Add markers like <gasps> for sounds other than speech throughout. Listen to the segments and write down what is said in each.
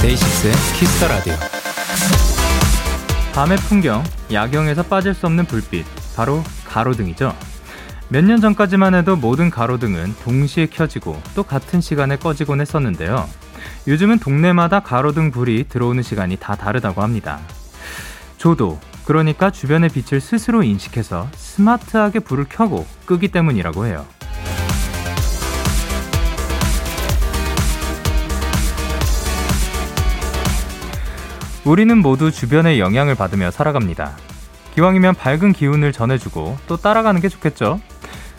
데이식스의 키스 더 라디오. 밤의 풍경, 야경에서 빠질 수 없는 불빛, 바로 가로등이죠. 몇 년 전까지만 해도 모든 가로등은 동시에 켜지고 또 같은 시간에 꺼지곤 했었는데요. 요즘은 동네마다 가로등 불이 들어오는 시간이 다 다르다고 합니다. 조도, 그러니까 주변의 빛을 스스로 인식해서 스마트하게 불을 켜고 끄기 때문이라고 해요. 우리는 모두 주변의 영향을 받으며 살아갑니다. 기왕이면 밝은 기운을 전해주고 또 따라가는 게 좋겠죠?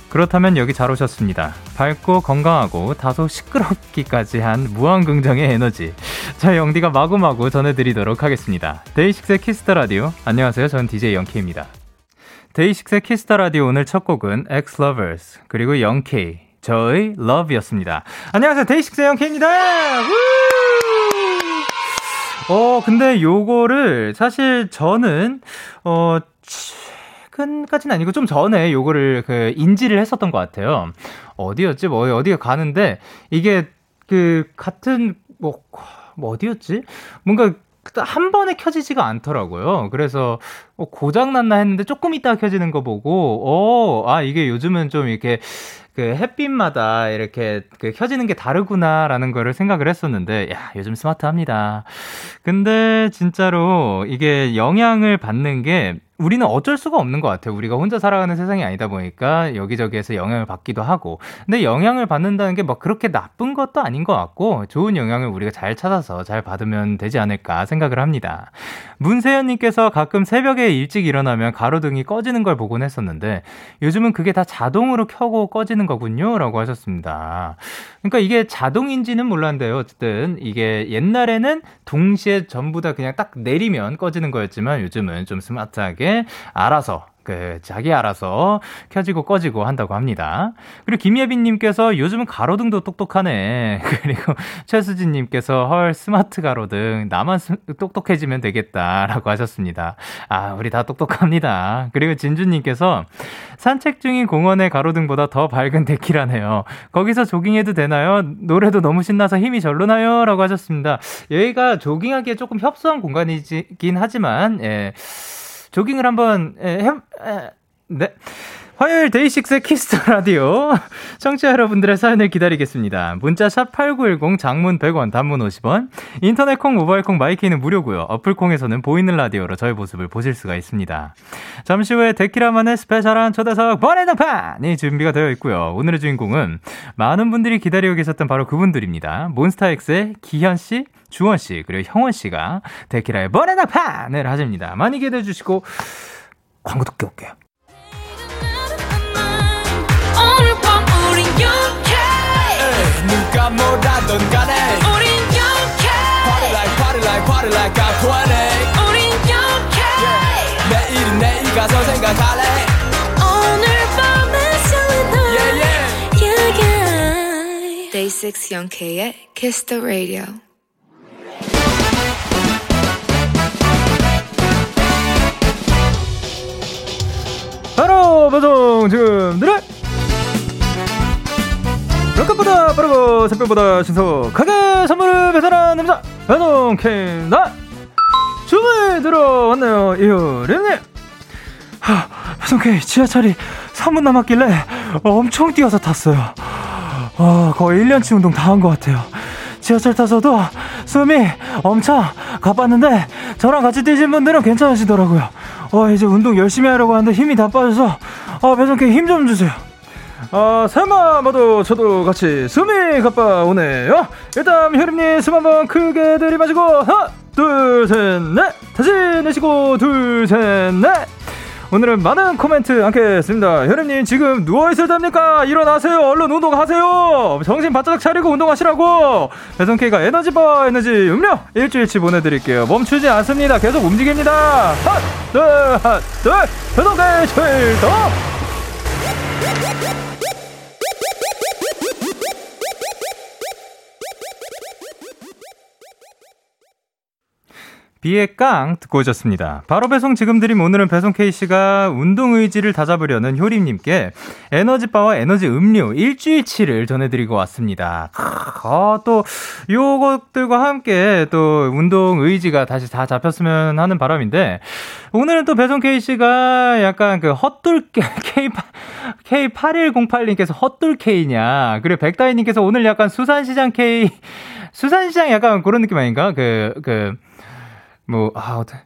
그렇다면 여기 잘 오셨습니다. 밝고 건강하고 다소 시끄럽기까지 한 무한긍정의 에너지. 저 영디가 마구마구 전해드리도록 하겠습니다. 데이식스의 키스 더 라디오. 안녕하세요. 저는 DJ 영케입니다. 데이식스의 키스 더 라디오 오늘 첫 곡은 Lovers 그리고 영케이 저의 Love였습니다. 안녕하세요. 데이식스의 영케입니다. 어, 근데 요거를 사실 저는, 어, 최근까지는 아니고 좀 전에 요거를 그 인지를 했었던 것 같아요. 어디였지? 뭐, 어디에 가는데 이게 그 같은, 뭐, 뭐 어디였지? 뭔가 한 번에 켜지지가 않더라고요. 그래서 어, 고장 났나 했는데 조금 있다가 켜지는 거 보고, 어, 아, 이게 요즘은 좀 이렇게 그 햇빛마다 이렇게 그 켜지는 게 다르구나라는 거를 생각을 했었는데, 야, 요즘 스마트합니다. 근데 진짜로 이게 영향을 받는 게 우리는 어쩔 수가 없는 것 같아요. 우리가 혼자 살아가는 세상이 아니다 보니까 여기저기에서 영향을 받기도 하고. 근데 영향을 받는다는 게뭐 그렇게 나쁜 것도 아닌 것 같고 좋은 영향을 우리가 잘 찾아서 잘 받으면 되지 않을까 생각을 합니다. 문세현님께서 가끔 새벽에 일찍 일어나면 가로등이 꺼지는 걸 보곤 했었는데 요즘은 그게 다 자동으로 켜고 꺼지는 거군요. 라고 하셨습니다. 그러니까 이게 자동인지는 몰랐는데요. 어쨌든 이게 옛날에는 동시에 전부 다 그냥 딱 내리면 꺼지는 거였지만 요즘은 좀 스마트하게 알아서 그 자기 알아서 켜지고 꺼지고 한다고 합니다. 그리고 김예빈님께서 요즘은 가로등도 똑똑하네. <laughs> 그리고 최수진님께서 헐 스마트 가로등 나만 스, 똑똑해지면 되겠다라고 하셨습니다. 아 우리 다 똑똑합니다. 그리고 진주님께서 산책 중인 공원의 가로등보다 더 밝은 데키라네요. 거기서 조깅해도 되나요? 노래도 너무 신나서 힘이 절로 나요?라고 하셨습니다. 여기가 조깅하기에 조금 협소한 공간이긴 하지만 예. 조깅을 한번 해, 해, 네. 화요일 데이식스의 키스 더 라디오. <laughs> 청취자 여러분들의 사연을 기다리겠습니다. 문자 샵 8910 장문 100원, 단문 50원. 인터넷 콩, 모바일 콩, 마이 K는 무료고요. 어플 콩에서는 보이는 라디오로 저희 모습을 보실 수가 있습니다. 잠시 후에 데키라만의 special한 초대석 번외등판이 준비가 되어 있고요. 오늘의 주인공은 많은 분들이 기다리고 계셨던 바로 그분들입니다. 몬스타엑스의 기현 씨, 주헌 씨, 그리고 형원 씨가 데키라의 번외등판을 하십니다. 많이 기대해 주시고 광고 듣고 올게요. 누가 뭐라던 간에 우린 영케 Party like party like party like I'm 20 우린 영케 yeah. 내일은 내일 가서 생각할래 오늘 밤에 설레는 yeah, yeah. yeah, yeah. Day 6 영케의 Kiss the Radio 바로 방송 지금 들어 럭커보다 빠르고 새벽보다 신속하게 선물을 배달한 남자 배송 캔다 주문이 들어왔네요 이효림님. 하, 배송 K 지하철이 3분 남았길래 엄청 뛰어서 tas어요. 어, 거의 1년치 운동 다 한 것 같아요 지하철 타서도 숨이 엄청 가빴는데 저랑 같이 뛰신 분들은 괜찮으시더라고요 어, 이제 운동 열심히 하려고 하는데 힘이 다 빠져서 어, 배송 K 힘좀 주세요 아, 새마마도 저도 같이 숨이 가빠 오네요. 일단 효림님 숨 한번 크게 들이마시고 하나, 둘, 셋, 넷. 다시 내쉬고 둘, 셋, 넷. 오늘은 많은 코멘트 않겠습니다. 현우님 지금 누워있을 때입니까? 일어나세요. 얼른 운동하세요. 정신 바짝 차리고 운동하시라고. 배송K가 에너지바 에너지 음료 일주일치 보내드릴게요. 멈추지 않습니다. 계속 움직입니다. 하나, 둘, 하나, 둘. 배송K 출동! 비의 깡 듣고 오셨습니다. 바로 배송 지금 드림 오늘은 배송 K씨가 운동 의지를 다잡으려는 효림님께 에너지바와 에너지 음료 일주일치를 전해드리고 왔습니다. 아, 또 요것들과 함께 또 운동 의지가 다시 다 잡혔으면 하는 바람인데 오늘은 또 배송 K씨가 약간 그 헛돌 <laughs> K, K8108님께서 헛돌 K냐 그리고 백다희님께서 오늘 약간 수산시장 K 수산시장 약간 그런 느낌 아닌가? 그, 그, 뭐, 아, 어때?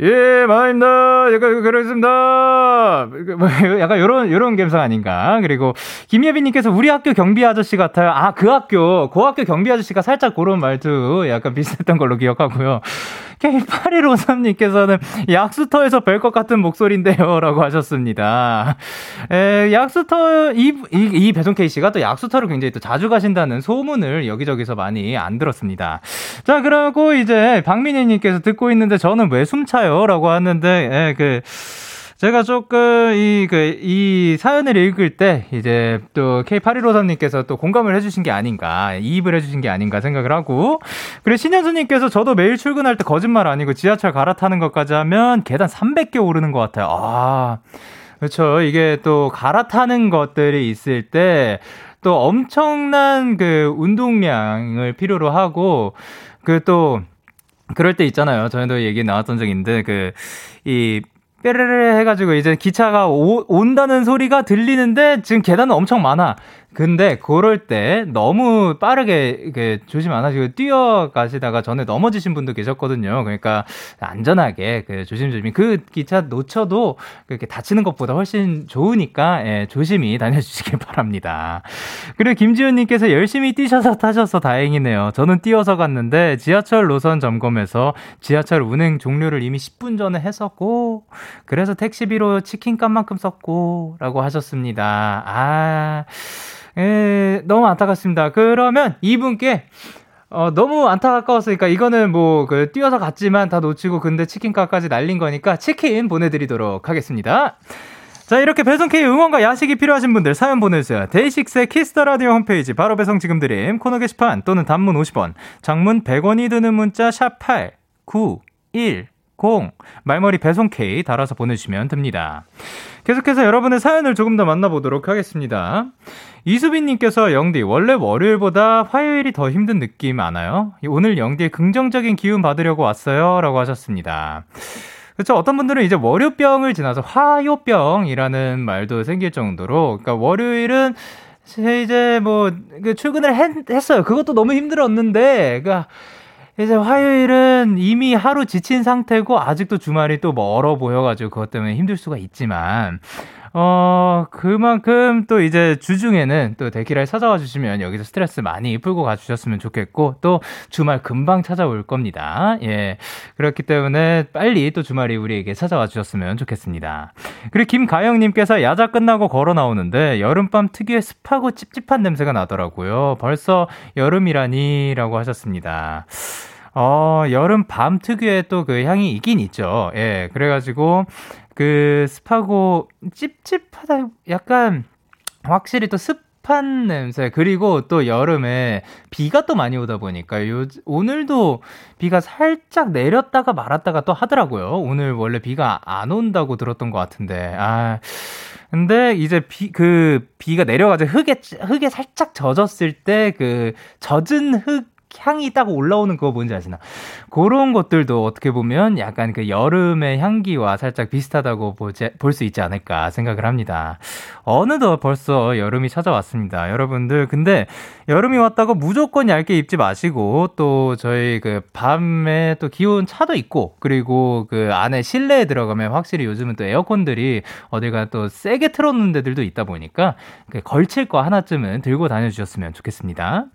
예, 마입니다. 약간 그렇습니다. 뭐, <laughs> 약간 요런, 요런 감성 아닌가. 그리고 김예빈님께서 우리 학교 경비 아저씨 같아요. 아, 그 학교, 그 학교 경비 아저씨가 살짝 그런 말투 약간 비슷했던 걸로 기억하고요. K8153님께서는 약수터에서 뵐 것 같은 목소리인데요. 라고 하셨습니다. 에, 약수터, 이, 이, 이 배송 K씨가 또 약수터를 굉장히 또 자주 가신다는 소문을 여기저기서 많이 안 들었습니다. 자, 그러고 이제 박민희님께서 듣고 있는데 저는 왜 숨차요? 라고 하는데, 에, 그, 제가 조금 이, 그, 이 사연을 읽을 때 이제 또 K8153님께서 또 공감을 해주신 게 아닌가, 이입을 해주신 게 아닌가 생각을 하고, 그리고 신현수님께서 저도 매일 출근할 때 거짓말 아니고 지하철 갈아타는 것까지 하면 계단 300개 오르는 것 같아요. 아, 그렇죠. 이게 또 갈아타는 것들이 있을 때 또 엄청난 그 운동량을 필요로 하고, 그 또, 그럴 때 있잖아요. 저희도 얘기 나왔던 있는데, 그, 이, 뾰르르 해가지고 이제 기차가 오, 온다는 소리가 들리는데 지금 계단은 엄청 많아. 근데 그럴 때 너무 빠르게 그 조심 안 하시고 뛰어가시다가 전에 넘어지신 분도 계셨거든요. 그러니까 안전하게 그 조심조심 그 기차 놓쳐도 그렇게 다치는 것보다 훨씬 좋으니까 예, 조심히 다녀주시길 <laughs> 바랍니다. 그리고 김지훈님께서 열심히 뛰셔서 타셔서 다행이네요. 저는 뛰어서 갔는데 지하철 노선 점검에서 지하철 운행 종료를 이미 10분 전에 했었고 그래서 택시비로 치킨값만큼 썼고라고 하셨습니다. 아. 에, 너무 안타깝습니다. 그러면 이분께 어, 너무 안타까웠으니까 이거는 뭐, 그, 뛰어서 갔지만 다 놓치고 근데 치킨값까지 날린 거니까 치킨 보내드리도록 하겠습니다. 자, 이렇게 배송K 응원과 야식이 필요하신 분들 사연 보내주세요. 데이식스의 키스 더 라디오 홈페이지 바로 배송 지금 드림 코너 게시판 또는 단문 50원, 장문 100원이 드는 문자 샵 8, 9, 1, 0 말머리 배송 K 달아서 보내주시면 됩니다. 계속해서 여러분의 사연을 조금 더 만나보도록 하겠습니다. 이수빈님께서 영디, 원래 월요일보다 화요일이 더 힘든 느낌 아나요? 오늘 영디의 긍정적인 기운 받으려고 왔어요. 라고 하셨습니다. 그렇죠. 어떤 분들은 이제 월요병을 지나서 화요병이라는 말도 생길 정도로, 그러니까 월요일은 이제 뭐그 출근을 했, 했어요. 그것도 너무 힘들었는데, 그러니까 이제 화요일은 이미 하루 지친 상태고 아직도 주말이 또 멀어 보여가지고 그것 때문에 힘들 수가 있지만 어, 그만큼 또 이제 주중에는 또 데키라에 찾아와 주시면 여기서 스트레스 많이 풀고 가주셨으면 좋겠고 또 주말 금방 찾아올 겁니다. 예. 그렇기 때문에 빨리 또 주말이 우리에게 찾아와 주셨으면 좋겠습니다. 그리고 김가영님께서 야자 끝나고 걸어 나오는데 여름밤 특유의 습하고 찝찝한 냄새가 나더라고요. 벌써 여름이라니 라고 하셨습니다. 어, 여름 밤 특유의 또 그 향이 있긴 있죠. 예, 그래가지고, 그 습하고 찝찝하다 약간 확실히 또 습한 냄새 그리고 또 여름에 비가 또 많이 오다 보니까 요 오늘도 비가 살짝 내렸다가 말았다가 또 하더라고요. 오늘 원래 비가 안 온다고 들었던 것 같은데 아 근데 이제 비, 그, 비가 내려가지고 흙에, 흙에 살짝 젖었을 때 그 젖은 흙 향이 딱 올라오는 그거 뭔지 아시나? 그런 것들도 어떻게 보면 약간 그 여름의 향기와 살짝 비슷하다고 볼 수 있지 않을까 생각을 합니다. 어느덧 벌써 여름이 찾아왔습니다. 여러분들, 근데 여름이 왔다고 무조건 얇게 입지 마시고 또 저희 그 밤에 또 기온 차도 있고 그리고 그 안에 실내에 들어가면 확실히 요즘은 또 에어컨들이 어딜가 또 세게 틀어놓는 데들도 있다 보니까 그 걸칠 거 하나쯤은 들고 다녀주셨으면 좋겠습니다.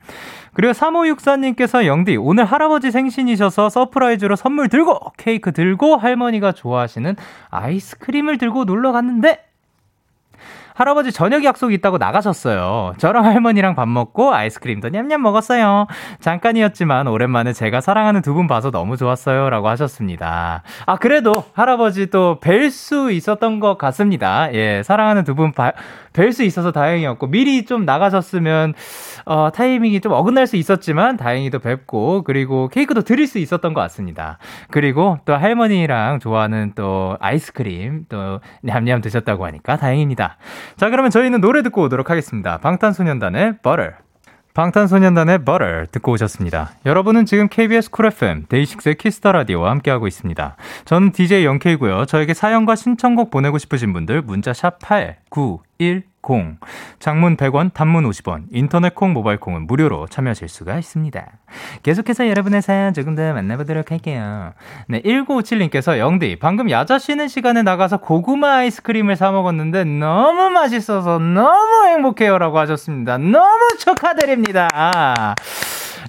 그리고 3564님 김지연님께서 영디, 오늘 할아버지 생신이셔서 surprise로 선물 들고, 케이크 들고, 할머니가 좋아하시는 아이스크림을 들고 놀러 갔는데, 할아버지 저녁 약속이 있다고 나가셨어요. 저랑 할머니랑 밥 먹고 아이스크림도 냠냠 먹었어요. 잠깐이었지만 오랜만에 제가 사랑하는 두 분 봐서 너무 좋았어요. 라고 하셨습니다. 아, 그래도 할아버지 또 뵐 수 있었던 것 같습니다. 예, 사랑하는 두 분 뵐 수 있어서 다행이었고, 미리 좀 나가셨으면, 어, 타이밍이 좀 어긋날 수 있었지만, 다행히도 뵙고, 그리고 케이크도 드릴 수 있었던 것 같습니다. 그리고 또 할머니랑 좋아하는 또 아이스크림, 또 냠냠 드셨다고 하니까 다행입니다. 자, 그러면 저희는 노래 듣고 오도록 하겠습니다. 방탄소년단의 Butter. 방탄소년단의 Butter 듣고 오셨습니다. 여러분은 지금 KBS 쿨 FM 데이식스의 키스 더 라디오와 함께하고 있습니다. 저는 DJ 영케이고요. 저에게 사연과 신청곡 보내고 싶으신 분들 문자 샵 8910 콩. 장문 100원, 단문 50원, 인터넷 콩, 모바일 콩은 무료로 참여하실 수가 있습니다. 계속해서 여러분의 사연 조금 더 만나보도록 할게요. 네, 1957님께서 영디, 방금 야자 쉬는 시간에 나가서 고구마 아이스크림을 사 먹었는데 너무 맛있어서 너무 행복해요. 라고 하셨습니다. 너무 축하드립니다.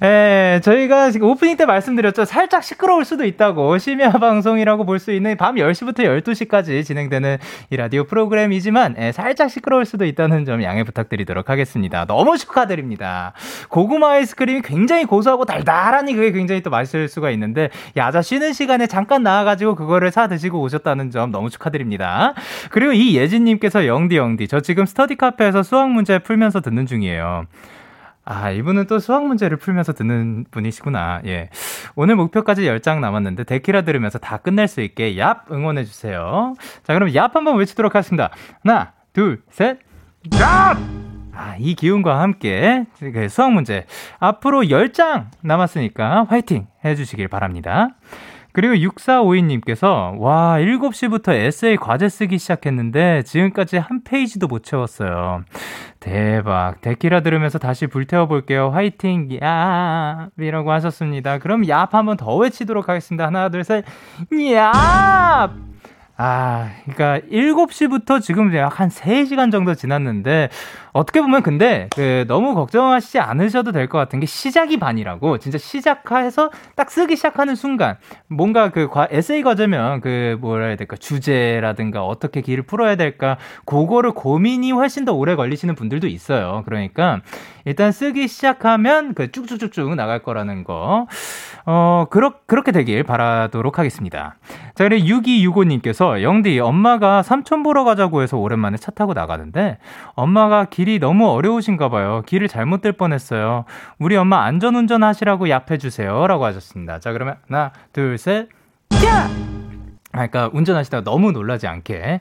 예, 저희가 지금 오프닝 때 말씀드렸죠. 살짝 시끄러울 수도 있다고. 심야 <laughs> 방송이라고 볼 수 있는 밤 10시부터 12시까지 진행되는 이 라디오 프로그램이지만, 예, 살짝 시끄러울 수도 있다는 점 양해 부탁드리도록 하겠습니다. 너무 축하드립니다. 고구마 아이스크림이 굉장히 고소하고 달달하니 그게 굉장히 또 맛있을 수가 있는데, 야자 쉬는 시간에 잠깐 나와가지고 그거를 사 드시고 오셨다는 점 너무 축하드립니다. 그리고 이 예진님께서 영디 영디, 저 지금 스터디 카페에서 수학 문제 풀면서 듣는 중이에요. 아, 이분은 또 수학 문제를 풀면서 듣는 분이시구나. 예. 오늘 목표까지 10장 남았는데 데키라 들으면서 다 끝낼 수 있게 얍 응원해 주세요. 자, 그럼 얍 한번 외치도록 하겠습니다. 하나, 둘, 셋, 얍! 아, 이 기운과 함께 그 수학 문제 앞으로 10장 남았으니까 화이팅 해 주시길 바랍니다. 그리고 6452님께서, 와, 7시부터 에세이 과제 쓰기 시작했는데, 지금까지 한 페이지도 못 채웠어요. 대박. 데키라 들으면서 다시 불태워볼게요. 화이팅, 야! 이라고 하셨습니다. 그럼 얍 한번 더 외치도록 하겠습니다. 하나, 둘, 셋, 야! 아, 그러니까 7시부터 지금 약 한 3시간 정도 지났는데 어떻게 보면 근데 그 너무 걱정하시지 않으셔도 될 것 같은 게 시작이 반이라고 진짜 시작해서 딱 쓰기 시작하는 순간 뭔가 그 과, 에세이 과제면 그 뭐라 해야 될까 주제라든가 어떻게 길을 풀어야 될까 그거를 고민이 훨씬 더 오래 걸리시는 분들도 있어요. 그러니까 일단 쓰기 시작하면 그 쭉쭉쭉쭉 나갈 거라는 거. 어, 그렇, 그렇게 되길 바라도록 하겠습니다. 자, 그래 6265님께서 영디 엄마가 삼촌 보러 가자고 해서 오랜만에 차 타고 나가는데 엄마가 길이 너무 어려우신가 봐요. 길을 잘못 들 뻔했어요. 우리 엄마 안전운전 하시라고 약해 주세요. 라고 하셨습니다. 자, 그러면 하나, 둘, 셋. 야! 아, 그러니까 운전하시다가 너무 놀라지 않게.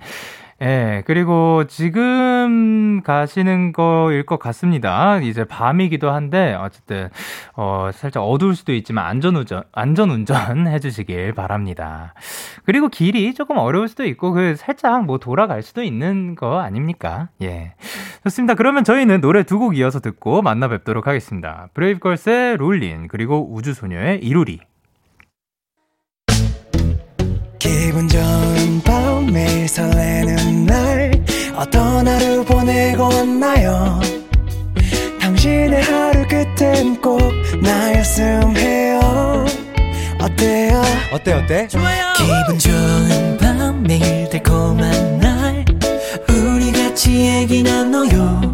예, 그리고 지금 가시는 거일 것 같습니다. 이제 밤이기도 한데, 어쨌든, 어, 살짝 어두울 수도 있지만, 안전운전, 안전운전 <laughs> 해주시길 바랍니다. 그리고 길이 조금 어려울 수도 있고, 그, 살짝 뭐 돌아갈 수도 있는 거 아닙니까? 예. 좋습니다. 그러면 저희는 노래 두 곡 이어서 듣고 만나 뵙도록 하겠습니다. 브레이브걸스의 롤린, 그리고 우주소녀의 이루리. 기분 좋은 밤 매일 설레는 날 어떤 하루 보내고 왔나요? 당신의 하루 끝엔 꼭 나였음 해요. 어때요? 어때 어때? 좋아요. 기분 좋은 밤 매일 달콤한 날. 우리 같이 얘기 나눠요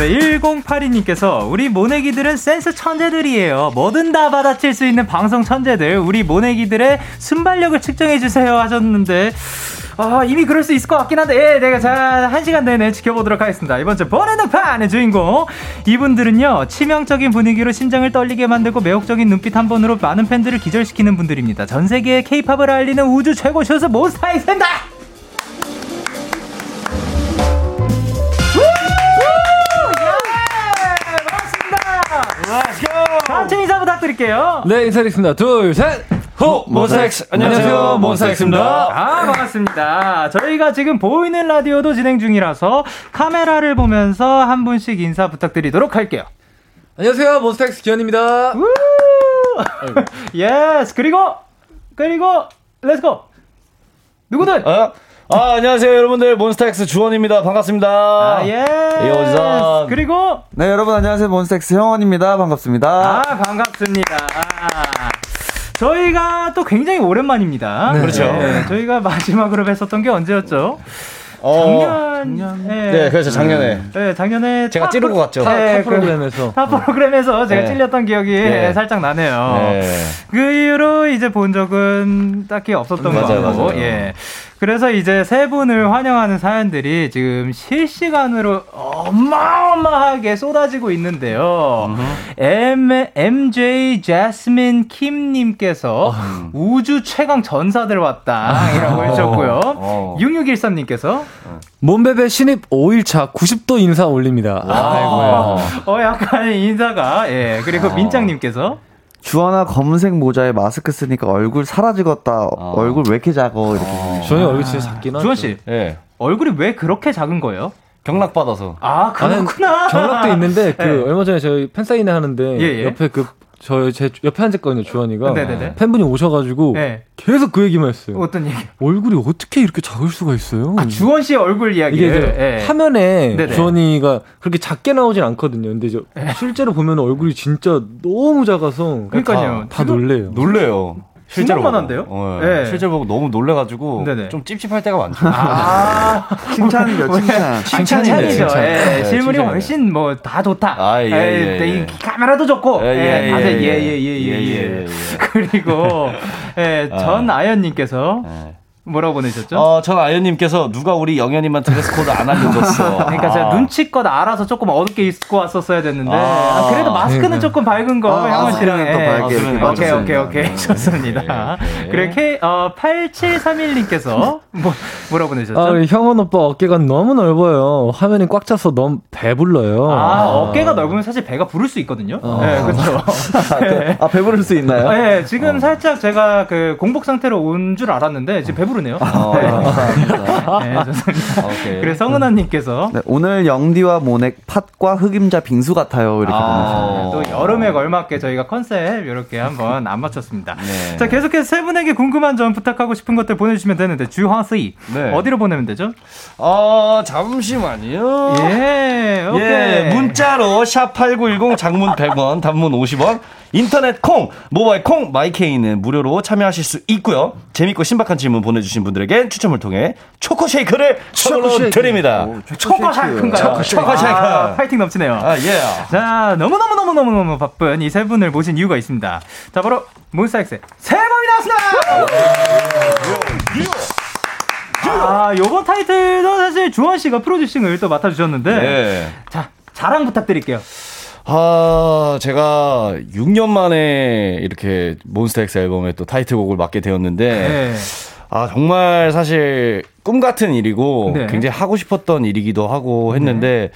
네, 1082님께서 우리 모내기들은 센스 천재들이에요. 뭐든 다 받아칠 수 있는 방송 천재들. 우리 모내기들의 순발력을 측정해 주세요 하셨는데, 아, 이미 그럴 수 있을 것 같긴 한데, 예, 내가 자, 한 시간 내내 지켜보도록 하겠습니다. 이번 주 보내는 판의 주인공. 이분들은요, 치명적인 분위기로 심장을 떨리게 만들고 매혹적인 눈빛 한 번으로 많은 팬들을 기절시키는 분들입니다. 전 세계의 케이팝을 알리는 우주 최고 슈스 몬스타엑스입니다! 인사 부탁드릴게요. 네, 인사드리겠습니다. 둘, 셋! 호 몬스타엑스 안녕하세요 몬스타엑스입니다. 아 반갑습니다. 저희가 지금 보이는 라디오도 진행 중이라서 카메라를 보면서 한 분씩 인사 부탁드리도록 할게요. 안녕하세요 몬스타엑스 기현입니다. yes <laughs> 그리고 그리고 let's go 누구든 아, 아, 안녕하세요 여러분들 몬스타엑스 주헌입니다 반갑습니다. 아, yes 요즘. 그리고 네, 여러분 안녕하세요. 몬스타엑스 형원입니다. 반갑습니다. 아 반갑습니다. 저희가 또 굉장히 오랜만입니다. 네. 그렇죠. 네, 저희가 마지막으로 뵀었던 게 언제였죠? 어, 작년 네 그렇죠 작년에 네, 작년에 제가 타 찌르고 갔죠. 타, 네, 타 프로그램에서 타 프로그램에서 제가 네. 찔렸던 기억이 네. 살짝 나네요. 네. 그 이후로 이제 본 적은 딱히 없었던 것 맞아요, 같고, 맞아요. 예. 그래서 이제 세 분을 환영하는 사연들이 지금 실시간으로 어마어마하게 쏟아지고 있는데요. M, MJ 자스민 킴님께서 우주 최강 전사들 왔다. 이라고 해주셨고요. 어. 6613님께서 몸베베 신입 5일차 90도 인사 올립니다. 아이고야. 어, 약간 인사가, 예. 그리고 민짱님께서 주원아 검은색 모자에 마스크 쓰니까 얼굴 사라지겠다. 어. 얼굴 왜 이렇게 작어? 이렇게. 저희 얼굴 진짜 작긴 하죠. 주원씨, 예 얼굴이 왜 그렇게 작은 거예요? 경락 받아서. 아, 그렇구나. 경락도 있는데 그 네. 얼마 전에 저희 팬사인회 하는데 예, 예. 옆에 그 저 제 옆에 앉았거든요 주원이가 네네네. 팬분이 오셔가지고 네. 계속 그 얘기만 했어요. 어떤 얘기? 얼굴이 어떻게 이렇게 작을 수가 있어요? 아, 주원 씨의 얼굴 이게 이야기를. 이제 예. 화면에 네네. 주원이가 그렇게 작게 나오진 않거든요. 근데 이제 실제로 보면 얼굴이 진짜 너무 작아서 그러니까요. 다, 다 놀래요. 놀래요. 실제로 주먹만한데요? 보고. 어, 네. 실제로 보고 너무 놀래가지고 네네. 좀 찝찝할 때가 많죠. 아, 칭찬이죠, 칭찬. 칭찬이죠. 칭찬. 예, 네, 실물이. 훨씬 뭐 다 좋다. 아, 예, 예, 네, 예. 이 카메라도 좋고. 예, 예, 예, 예, 예, 예, 예, 예, 예, 예, 예. 예, 예. 그리고 예, 전 아연님께서 네. 뭐라고 보내셨죠? 어, 전 아연님께서 누가 우리 형원이만 드레스 코드 안 알려줬어. <laughs> 그러니까 제가 아. 눈치껏 알아서 조금 어둡게 입고 왔었어야 됐는데 아. 아, 그래도 마스크는 네. 조금 밝은 거 아, 형원 씨랑 또 예. 밝게 아, 그러네. 오케이. 오케이 오케이 좋습니다. 네. K 어 8731님께서 <laughs> 뭐 뭐라 보내셨죠? 아, 형원 오빠 어깨가 너무 넓어요. 화면이 꽉 차서 너무 배불러요. 아, 어깨가 넓으면 사실 배가 부를 수 있거든요. 어. 네, 그렇죠. <laughs> 네. 아, 배부를 수 있나요? 네, 지금 살짝 제가 그 공복 상태로 온 줄 알았는데 지금 배부르 네요. 네. 감사합니다. 네, 좋습니다. 오케이. 그래서 성은아님께서 네, 오늘 영디와 모넥 팥과 흑임자 빙수 같아요. 이렇게 아. 또 여름에 걸맞게 저희가 컨셉 이렇게 한번 안 맞췄습니다. 네. 자, 계속해서 세 분에게 궁금한 점 부탁하고 싶은 것들 보내주시면 되는데 주황씨 네. 어디로 보내면 되죠? 어, 잠시만요. 예, 오케이. 예, 문자로 샵8910 장문 100원, 단문 50원, 인터넷 콩, 모바일 콩, 마이케이는 무료로 참여하실 수 있고요. 재밌고 신박한 질문 보내주신 분들에게 추첨을 통해 초코 쉐이크를 선물로 드립니다. 초코 샤이크인가요? 초코 샤이크. 아, 파이팅 넘치네요. 아, 예. 자, 너무너무너무너무너무 바쁜 이 세 분을 모신 이유가 있습니다. 자, 바로 몬스타엑스의 새 앨범이 나왔습니다! 아, 요번 타이틀도 사실 주원 씨가 프로듀싱을 또 맡아주셨는데, 네. 자, 자랑 부탁드릴게요. 아, 제가 6년 만에 이렇게 몬스타엑스 앨범의 또 타이틀곡을 맡게 되었는데, 네. 아, 정말 사실 꿈 같은 일이고 네. 굉장히 하고 싶었던 일이기도 하고 했는데,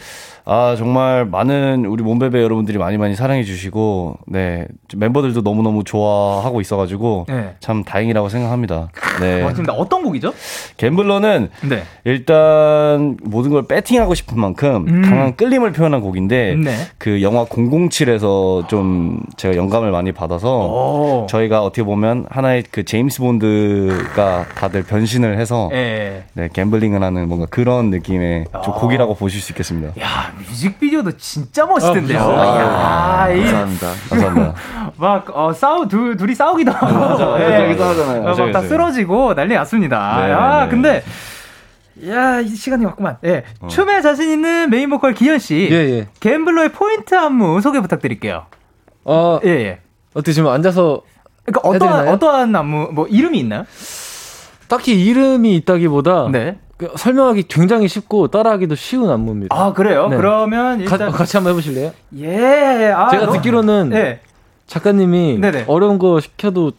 아, 정말 많은 우리 몸베베 여러분들이 많이 많이 사랑해 주시고, 네. 멤버들도 너무너무 좋아하고 있어가지고, 네. 참 다행이라고 생각합니다. 네. 맞습니다. 어떤 곡이죠? 갬블러는 네. 일단 모든 걸 배팅하고 싶은 만큼 음. 강한 끌림을 표현한 곡인데, 네. 그 영화 007에서 좀 제가 영감을 많이 받아서, 오. 저희가 어떻게 보면 하나의 그 제임스 본드가 다들 변신을 해서 예. 네, 갬블링을 하는 뭔가 그런 느낌의 좀 아. 곡이라고 보실 수 있겠습니다. 야, 뮤직비디오도 진짜 멋있던데요. 아, 야, 이, 감사합니다. 감사합니다. <laughs> 막, 어, 싸우, 둘, 둘이 싸우기도 하고. 예. 여기서 하잖아요. 어, 막다. 쓰러지고 난리 났습니다. 네, 아, 네. 근데, 야, 이 시간이 왔구만. 예. 춤에 자신 있는 메인 보컬 기현 씨. 예, 예. 갬블러의 포인트 안무 소개 부탁드릴게요. 어, 예, 예. 어떻게 지금 앉아서 그러니까 어떠한? 어떠한 안무, 뭐, 이름이 있나요? 딱히 이름이 있다기보다 네. 그 설명하기 굉장히 쉽고 따라하기도 쉬운 안무입니다. 아, 그래요? 네. 그러면 가- 일단. 같이 한번 해보실래요? 예. 아, 제가 너- 듣기로는 예. 작가님이 네네. 어려운 거 시켜도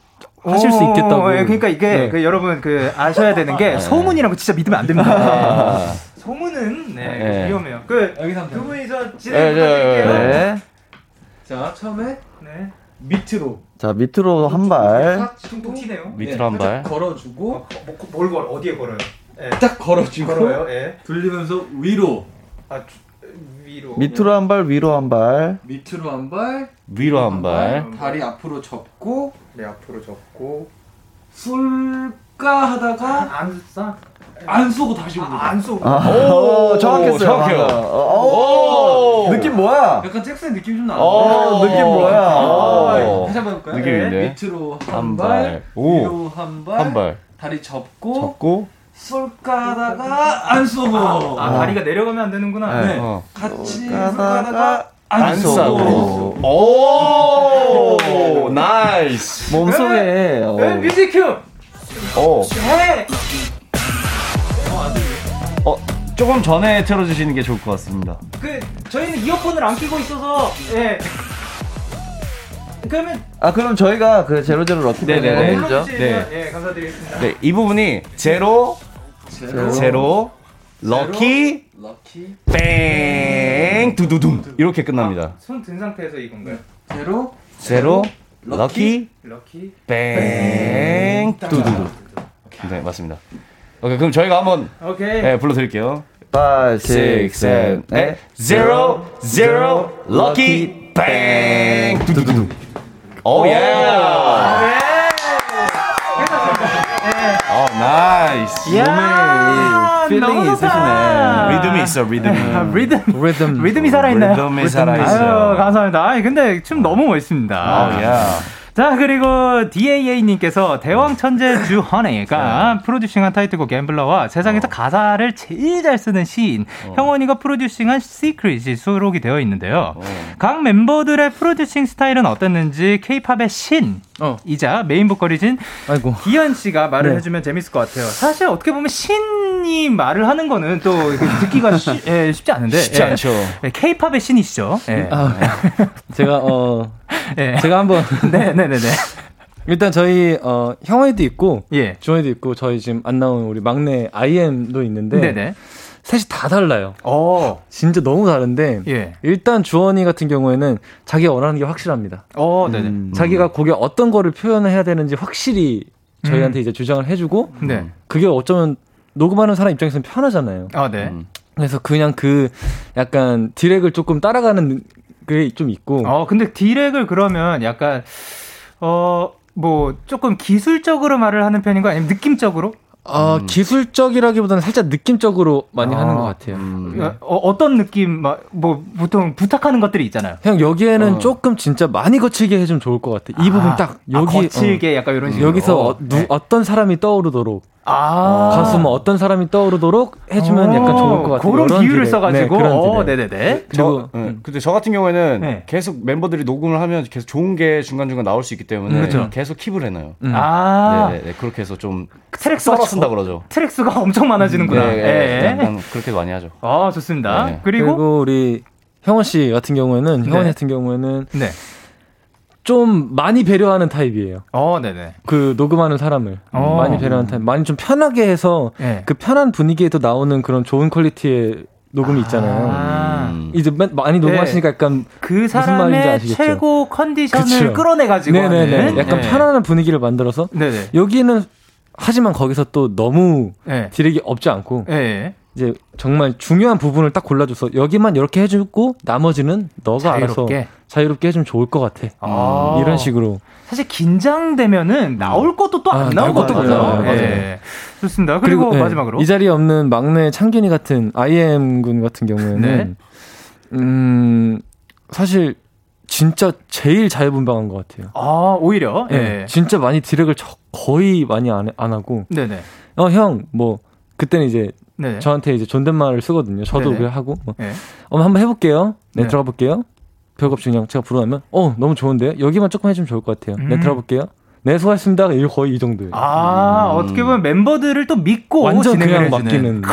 하실 수 오, 있겠다고. 예, 그러니까 이게 네. 그 여러분 그 아셔야 되는 게 소문이란 거 진짜 믿으면 안 됩니다. 소문은 네, 네. 위험해요. 그 여기서 두 분이 저 네, 진행 네, 부탁드릴게요. 네, 네. 자, 처음에 네. 밑으로 자, 밑으로 한 발. 퉁퉁 튀네요. 밑으로 한 발. 걸어주고 어, 뭐, 뭘 걸? 어디에 걸어요? 예. 딱 걸어주고 걸어요. 예. 돌리면서 위로 아 주- 위로. 밑으로 한 발, 위로 한 발. 밑으로 한 발, 위로 한 발. 다리 앞으로 접고 네 앞으로 접고 쏠까 하다가 안 쏴. 안 쏘고 다시 옵니다. 아, 안 쏘고. 아, 오, 오, <laughs> 정확했어요. 정확해요. 방금. 어, 오, 느낌 뭐야? 약간 잭슨 느낌 좀 오, 느낌 뭐야? 오. 다시 한번 해볼까요? 느낌인데. 밑으로 한 한 발. 발, 오. 위로 한 발, 한 발. 다리 접고 접고. 쏠까 하다가 안 쏘고 아, 다리가 내려가면 안 되는구나. 네. 어. 같이 가다가 쏠까 하다가 안, 안 쏘고. 오, nice. <laughs> 몸속에. 네, 어. music cue. 오. 해. 어, 조금 전에 틀어주시는 게 좋을 것 같습니다. 그 저희는 이어폰을 안 끼고 있어서 예. 그러면 아, 그럼 저희가 그 zero zero lucky 네네네. 밴드 해주죠. 불러주시면 예 감사드리겠습니다. 네, 이 부분이 zero, zero, zero, lucky, lucky bang, 두두둥. 이렇게 끝납니다. 손든 상태에서 이건가요? zero zero, lucky, lucky. bang, 두두둥. 네, 맞습니다. 오케이, 그럼 저희가 한번 오케이. 네, 불러 드릴게요. 5, 6, 6, 7, 7, 8 zero, zero, lucky, bang, 두두둥. 오, 예. 어, nice. 야, feeling이 너무 있으시네. 리듬이 있어, 리듬이. 아, 리듬. 리듬 리듬이 살아있나요? 리듬이 살아있어요. 아유, 감사합니다. 아이, 근데 춤 너무 멋있습니다. 아, 야. 자, 그리고 DAA님께서 대왕 천재 주헌이가 producing한 타이틀곡 갬블러와 세상에서 가사를 제일 잘 쓰는 시인 형원이가 producing한 시크릿이 수록이 되어 있는데요. 각 멤버들의 프로듀싱 스타일은 어땠는지 케이팝의 신 어. 이자 메인 보컬이신 아이고 기현 씨가 말을 네. 해주면 재밌을 것 같아요. 사실 어떻게 보면 신이 말을 하는 거는 또 듣기가 쉬, <laughs> 예, 쉽지 않은데 쉽지 않죠. 케이팝의 신이시죠. 예. 아, 제가 어 예. 제가 한번 <laughs> 네, 네, 네, 네. <laughs> 일단 저희 어 형아이도 있고 예. 주원이도 있고 저희 지금 안 나온 우리 막내 IM도 있는데 네, 네. 셋이 다 달라요. 어, 진짜 너무 다른데 예. 일단 주원이 같은 경우에는 자기가 원하는 게 확실합니다. 어, 네, 네. 음. 자기가 곡에 어떤 거를 표현을 해야 되는지 확실히 저희한테 이제 주장을 해주고 네. 그게 어쩌면 녹음하는 사람 입장에서는 편하잖아요. 아, 네. 음. 그래서 그냥 그 약간 디렉을 조금 따라가는 게좀 있고 어, 근데 디렉을 그러면 약간 어, 뭐 조금 기술적으로 말을 하는 편인가 아니면 느낌적으로? 어, 기술적이라기보다는 살짝 느낌적으로 많이 아, 하는 것 같아요. 어, 어떤 느낌 막뭐 보통 부탁하는 것들이 있잖아요. 그냥 여기에는 어. 조금 진짜 많이 거칠게 해주면 좋을 것 같아. 이 부분 딱 여기 아, 거칠게 약간 이런 어, 식으로. 여기서 어, 누, 네. 어떤 사람이 떠오르도록 아. 가수 뭐 어떤 사람이 떠오르도록 해주면 어, 약간 좋을 것 같아요. 그런 비유를. 써가지고. 네, 그런 어, 디렉. 네네 네. 그리고 저, 네. 근데 저 같은 경우에는 네. 계속 멤버들이 녹음을 하면 계속 좋은 게 중간 중간 나올 수 있기 때문에 그렇죠. 계속 킵을 해놔요. 음. 아. 네, 네, 네. 그렇게 해서 좀 트랙 썰어 수가 쓴다 그러죠. 트랙 수가 <laughs> 엄청 많아지는구나. 네, 예. 네, 약간 그렇게 많이 하죠. 아, 좋습니다. 네. 그리고, 그리고 우리 형원 씨 같은 경우에는 네. 형원 같은 경우에는 네. 좀 많이 배려하는 타입이에요. 어, 네네. 그 녹음하는 사람을 어. 많이 배려하는 타입. 많이 좀 편하게 해서 네. 그 편한 분위기에도 나오는 그런 좋은 quality의 녹음이 있잖아요. 아. 음. 이제 맨- 많이 녹음하시니까 약간 그 무슨 말인지 사람의 아시겠죠? 최고 컨디션을 그쵸. 끌어내가지고 네네네 약간 네. 편안한 분위기를 만들어서 네네. 여기는 하지만 거기서 또 너무 네. 디렉이 없지 않고 네. 이제 정말 중요한 부분을 딱 골라줘서 여기만 이렇게 해주고 나머지는 너가 알아서 자유롭게. 자유롭게 해주면 좋을 것 같아. 아. 이런 식으로 사실 긴장되면은 나올 것도 또안 아, 나올 것도 나오거든요. 없어요. 맞아요. 예. 좋습니다. 그리고, 네, 마지막으로 이 자리에 없는 막내 창균이 같은 IM 군 같은 경우에는 네. 음 사실 진짜 제일 자유분방한 것 같아요. 아 오히려 예. 네, 진짜 많이 디렉을 저- 거의 많이 안, 안 하고 네네. 어 형 뭐 그때는 이제 네. 저한테 이제 존댓말을 쓰거든요. 저도. 그래 하고 뭐, 네. 어 한번 해볼게요. 네, 네. 들어가 볼게요. 별거 없이 그냥 제가 부르면 어 너무 좋은데요. 여기만 조금 해주면 좋을 것 같아요. 네 음. 들어가 볼게요. 네 수고하셨습니다. 이거 거의 이 정도예요. 아 어떻게 보면 멤버들을 또 믿고 완전 진행을 그냥 해주는. 맡기는 느낌.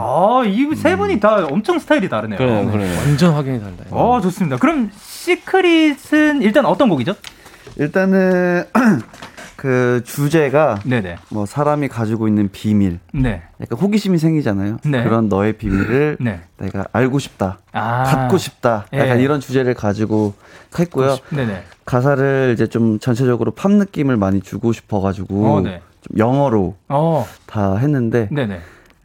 아이 세 분이 다 엄청 스타일이 다르네요. 그래요, 그래요. 완전 확연히 달라요. 어 좋습니다. 그럼 시크릿은 일단 어떤 곡이죠? 일단은 <clears throat> 그 주제가 네네. 뭐 사람이 가지고 있는 비밀, 네. 약간 호기심이 생기잖아요. 네. 그런 너의 비밀을 네. 내가 알고 싶다, 아. 갖고 싶다, 약간 예. 이런 주제를 가지고 했고요. 네네. 가사를 이제 좀 전체적으로 팝 느낌을 많이 주고 싶어가지고 어, 네. 좀 영어로 어. 다 했는데 네네.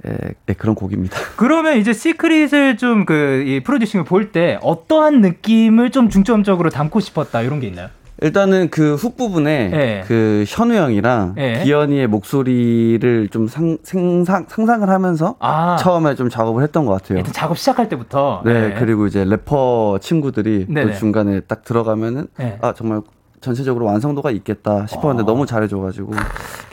예, 예, 그런 곡입니다. <laughs> 그러면 이제 시크릿을 좀 그 이 프로듀싱을 볼 때 어떠한 느낌을 좀 중점적으로 담고 싶었다 이런 게 있나요? 일단은 그 훅 부분에 예. 그 현우 형이랑 예. 기현이의 목소리를 좀 상, 생상, 상상을 하면서 아. 처음에 좀 작업을 했던 것 같아요. 일단 작업 시작할 때부터. 네, 그리고 이제 래퍼 친구들이. 또 중간에 딱 들어가면은 네. 아 정말 전체적으로 완성도가 있겠다 싶었는데 너무 잘해줘가지고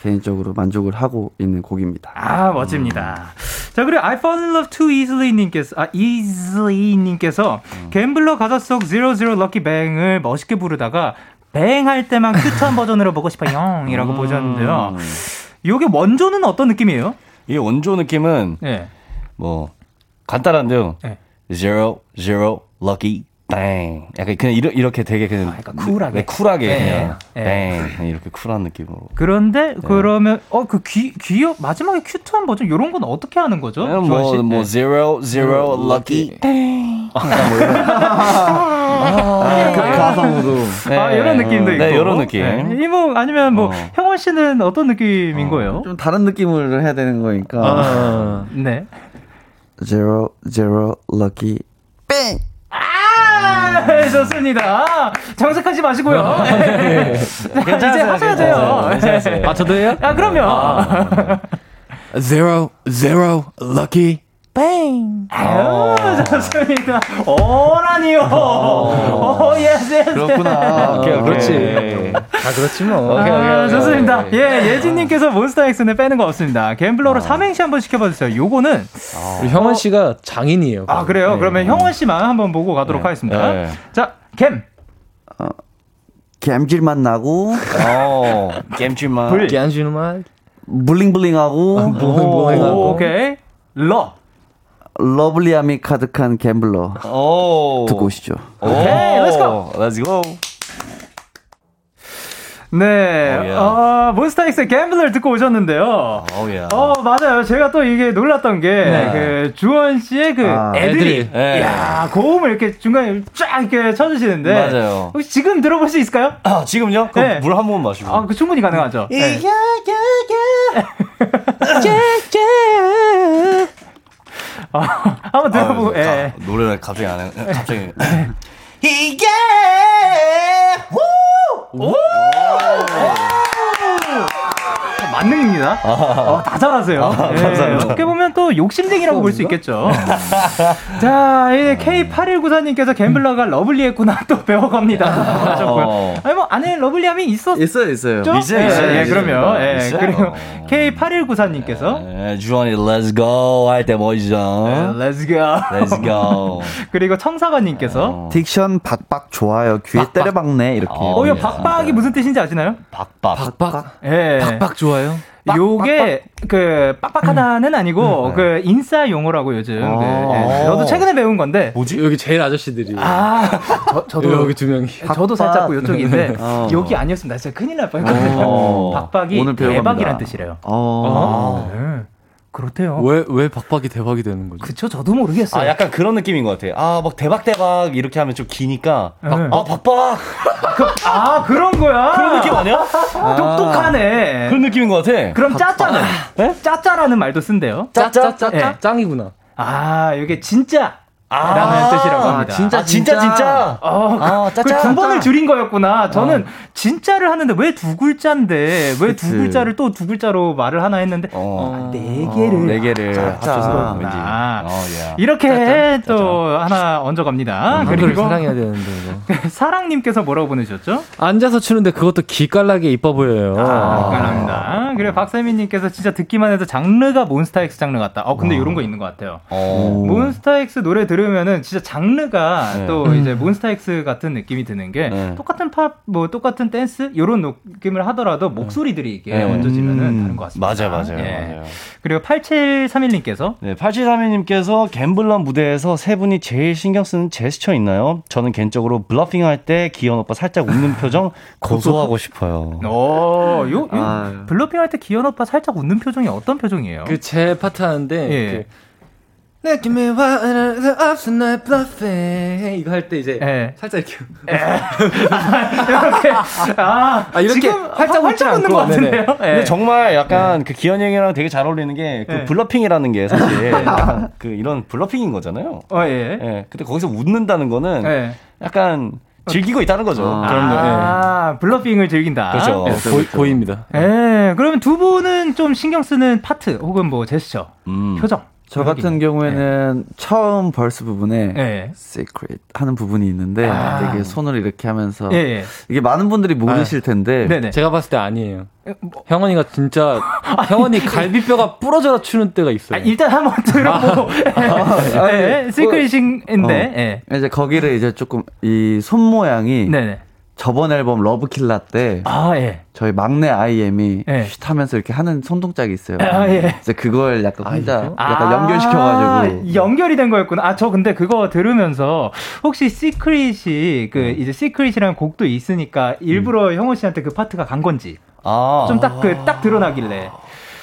개인적으로 만족을 하고 있는 곡입니다. 아, 멋집니다. 자, 그리고 I fall in love too easily 님께서, 아, easily 님께서 갬블러 가사 속 Zero Zero Lucky Bang을 멋있게 부르다가 뱅할 때만 큐트한 <laughs> 버전으로 보고 싶어요. 이라고 보셨는데요. 요게 원조는 어떤 느낌이에요? 이 원조 느낌은 네. 뭐 간단한데요. 네. zero zero lucky bang. 약간 그냥 이러, 이렇게 되게 그냥 약간 쿨하게. 네, 쿨하게 네. 그냥 네. bang 그냥 이렇게 쿨한 느낌으로. 그런데 그러면 어 그 귀 귀여 마지막에 큐트한 버전 요런 건 어떻게 하는 거죠? 씨? 뭐, 뭐 네. zero zero lucky bang. 그 가성으로 아, 이런 느낌도 있고. 네, 이런 느낌. 네. 이뭐 아니면 뭐 어. 형원 씨는 어떤 느낌인 거예요? 좀 다른 느낌을 해야 되는 거니까 아, 네. zero zero lucky 뺑 아, 좋습니다. 정색하지 마시고요. 네. 자, 이제 하셔야 돼요. 괜찮았어요. 아 저도 해요? 아, 그럼요. <laughs> Zero, zero, lucky. 아유, 좋습니다. 오라니요. 오, yes, yes. 그렇구나. 오케이, 오케이. 그렇지. 다 그렇지 뭐. 오케이, 오케이, 아, 오케이. 좋습니다. 예, 예진님께서 몬스타엑스는 빼는 거 없습니다. 갬블러로 삼행시 한번 시켜봐 주세요. 요거는 우리 형원 씨가 장인이에요. 아 그래요. 네. 그러면 형원 씨만 한번 보고 가도록 하겠습니다. 네. 자, 갬. 갬질만 나고 어, 겜질만. 블. 안 주는 말. bling bling하고 오, 오케이. 러. lovely함이 가득한 갬블러 오. 듣고 오시죠. 오케이, let's go. Let's go. 네. 어, 예. 어, 몬스타엑스의 갬블러를 듣고 오셨는데요. 오, 야. 어, 맞아요. 제가 또 이게 놀랐던 게, 네. 그, 주헌 씨의 그, 아, 애드립, 애드립. 네. 야 고음을 이렇게 중간에 쫙 이렇게 쳐주시는데. 맞아요. 혹시 지금 들어볼 수 있을까요? 아, 지금요? 그럼 네. 물한 모금 마시고. 아, 그 충분히 가능하죠. 네. <laughs> 아, 한번 들어보고, 아, 예. 가- 노래를 갑자기 안 해. 갑자기. 이게 만능입니다. 어, 다 잘하세요. 예, 어떻게 보면 또 욕심쟁이라고 볼 수 있겠죠. 자, 이 K8194님께서 갬블러가 lovely했구나 또 배워갑니다. 하셨고요. 어. 아니, 뭐, 안에 lovely함이 있었죠? 있어요, 있어요. 있어요, 예, 있어요, 예, 있어요. 그럼요. 예, 있어요. 그리고 K8194님께서 네, 주원이 Let's go 할 때 멋이죠. Let's go. Let's go. <laughs> 그리고 청사관님께서 딕션 박박 좋아요. 귀에 때려 박네 이렇게. 어, 어, 이 예. 박박이 무슨 뜻인지 아시나요? 박박. 박박. 예. 박박 좋아요. 요게 그 빡빡하다는 아니고 그 인싸 용어라고 요즘. 그, 예. 저도 최근에 배운 건데. 뭐지? 여기 제일 아저씨들이. 아, <laughs> 저, 저도 여기 두 명이. 저도 살짝 그 요쪽인데 <laughs> 어. 여기 아니었으면 나 진짜 큰일 날 뻔했거든요. 어. <laughs> 박박이 오늘. 대박이란 뜻이래요. 어. 네. 그렇대요. 왜, 왜 박박이 대박이 되는 거지? 그쵸, 저도 모르겠어요. 아, 약간 그런 느낌인 것 같아. 아, 막 대박대박 이렇게 하면 좀 기니까. 네. 아, 박박! 아, 그런 거야? 그런 느낌 아니야? 똑똑하네. 그런 느낌인 것 같아. 그럼 짜짜는? 짜짜라는 말도 쓴대요. 짜짜? 짜, 예. 짱이구나. 아, 이게 진짜. 아, 라는 뜻이라고 합니다. 진짜, 진짜, 진짜. 어, 아, 짜짜. 그두 번을 줄인 거였구나. 저는 진짜를 하는데 왜 두 글자인데 왜 두. 글자를 또 두 글자로 말을 하나 했는데 어. 네 개를 네 개를 짜짜. 왠지. 어, 야. 이렇게 또 하나 얹어갑니다. 한글을 그리고 사랑해야 되는데 이거. <laughs> 사랑님께서 뭐라고 보내주셨죠? 앉아서 추는데 그것도 기깔나게 이뻐 보여요. 아, 감사합니다. 그리고 박세민님께서 진짜 듣기만 해도 장르가 몬스타엑스 장르 같다. 어, 근데 이런 거 있는 것 같아요. 어. 몬스타엑스 노래 들 으면은 진짜 장르가 네. 또 이제 몬스타엑스 같은 느낌이 드는 게 네. 똑같은 팝, 뭐 똑같은 댄스 이런 느낌을 하더라도 목소리들이 이게 네. 얹어지면은 음, 다른 것 같습니다. 맞아요, 맞아요, 예. 맞아요. 그리고 8731님께서 네, 8732님께서 Gambler 무대에서 세 분이 제일 신경 쓰는 제스처 있나요? 저는 개인적으로 bluffing 할 때 기현 오빠 살짝 웃는 표정 <laughs> 고소하고 싶어요. 어, 요, 요 아유. bluffing 할 때 기현 오빠 살짝 웃는 표정이 어떤 표정이에요? 그 제 파트 하는데 예. 그 느낌이 와 없어 날 bluffing 이거 할 때 이제 예. 살짝 이렇게 이렇게 아, 아, 이렇게 활짝 웃지 활짝 웃는 않고, 것 같은데요? 예. 근데 정말 약간 그 기현 형이랑 되게 잘 어울리는 게그 네. bluffing이라는 게 사실 <laughs> 약간 그 이런 bluffing인 거잖아요. 어, 예. 예. 근데 거기서 웃는다는 거는 예. 약간 즐기고 있다는 거죠. 아. 그럼요. 예. 아, bluffing을 즐긴다. 그렇죠. 고, 고입니다. 예, 그러면 두 분은 좀 신경 쓰는 파트 혹은 뭐 제스처, 음. 표정. 저 같은 경우에는 처음 verse 부분에 예. secret 하는 부분이 있는데 아. 되게 손을 이렇게 하면서 예, 예. 이게 많은 분들이 모르실 텐데 네네. 제가 봤을 때 아니에요. 뭐- 형원이가 진짜 <laughs> 형원이 갈비뼈가 부러져라 추는 때가 있어요. 아, 일단 한번 <laughs> 들어보고. 예, 예, 시크릿인데, 어. 이제 거기를 이제 조금 이 손 모양이 예. 네네. 저번 앨범 러브킬라 때 아, 예. 저희 막내 IM이 예. 쉿 하면서 이렇게 하는 손동작이 있어요. 아, 예. 이제 그걸 약간 혼자 이거? 약간 아, 연결시켜가지고 연결이 된 거였구나. 아, 저 근데 그거 들으면서 혹시 secret이 그 이제 Secret이라는 곡도 있으니까 일부러 형원 씨한테 그 파트가 간 건지 아. 좀딱그 딱 드러나길래.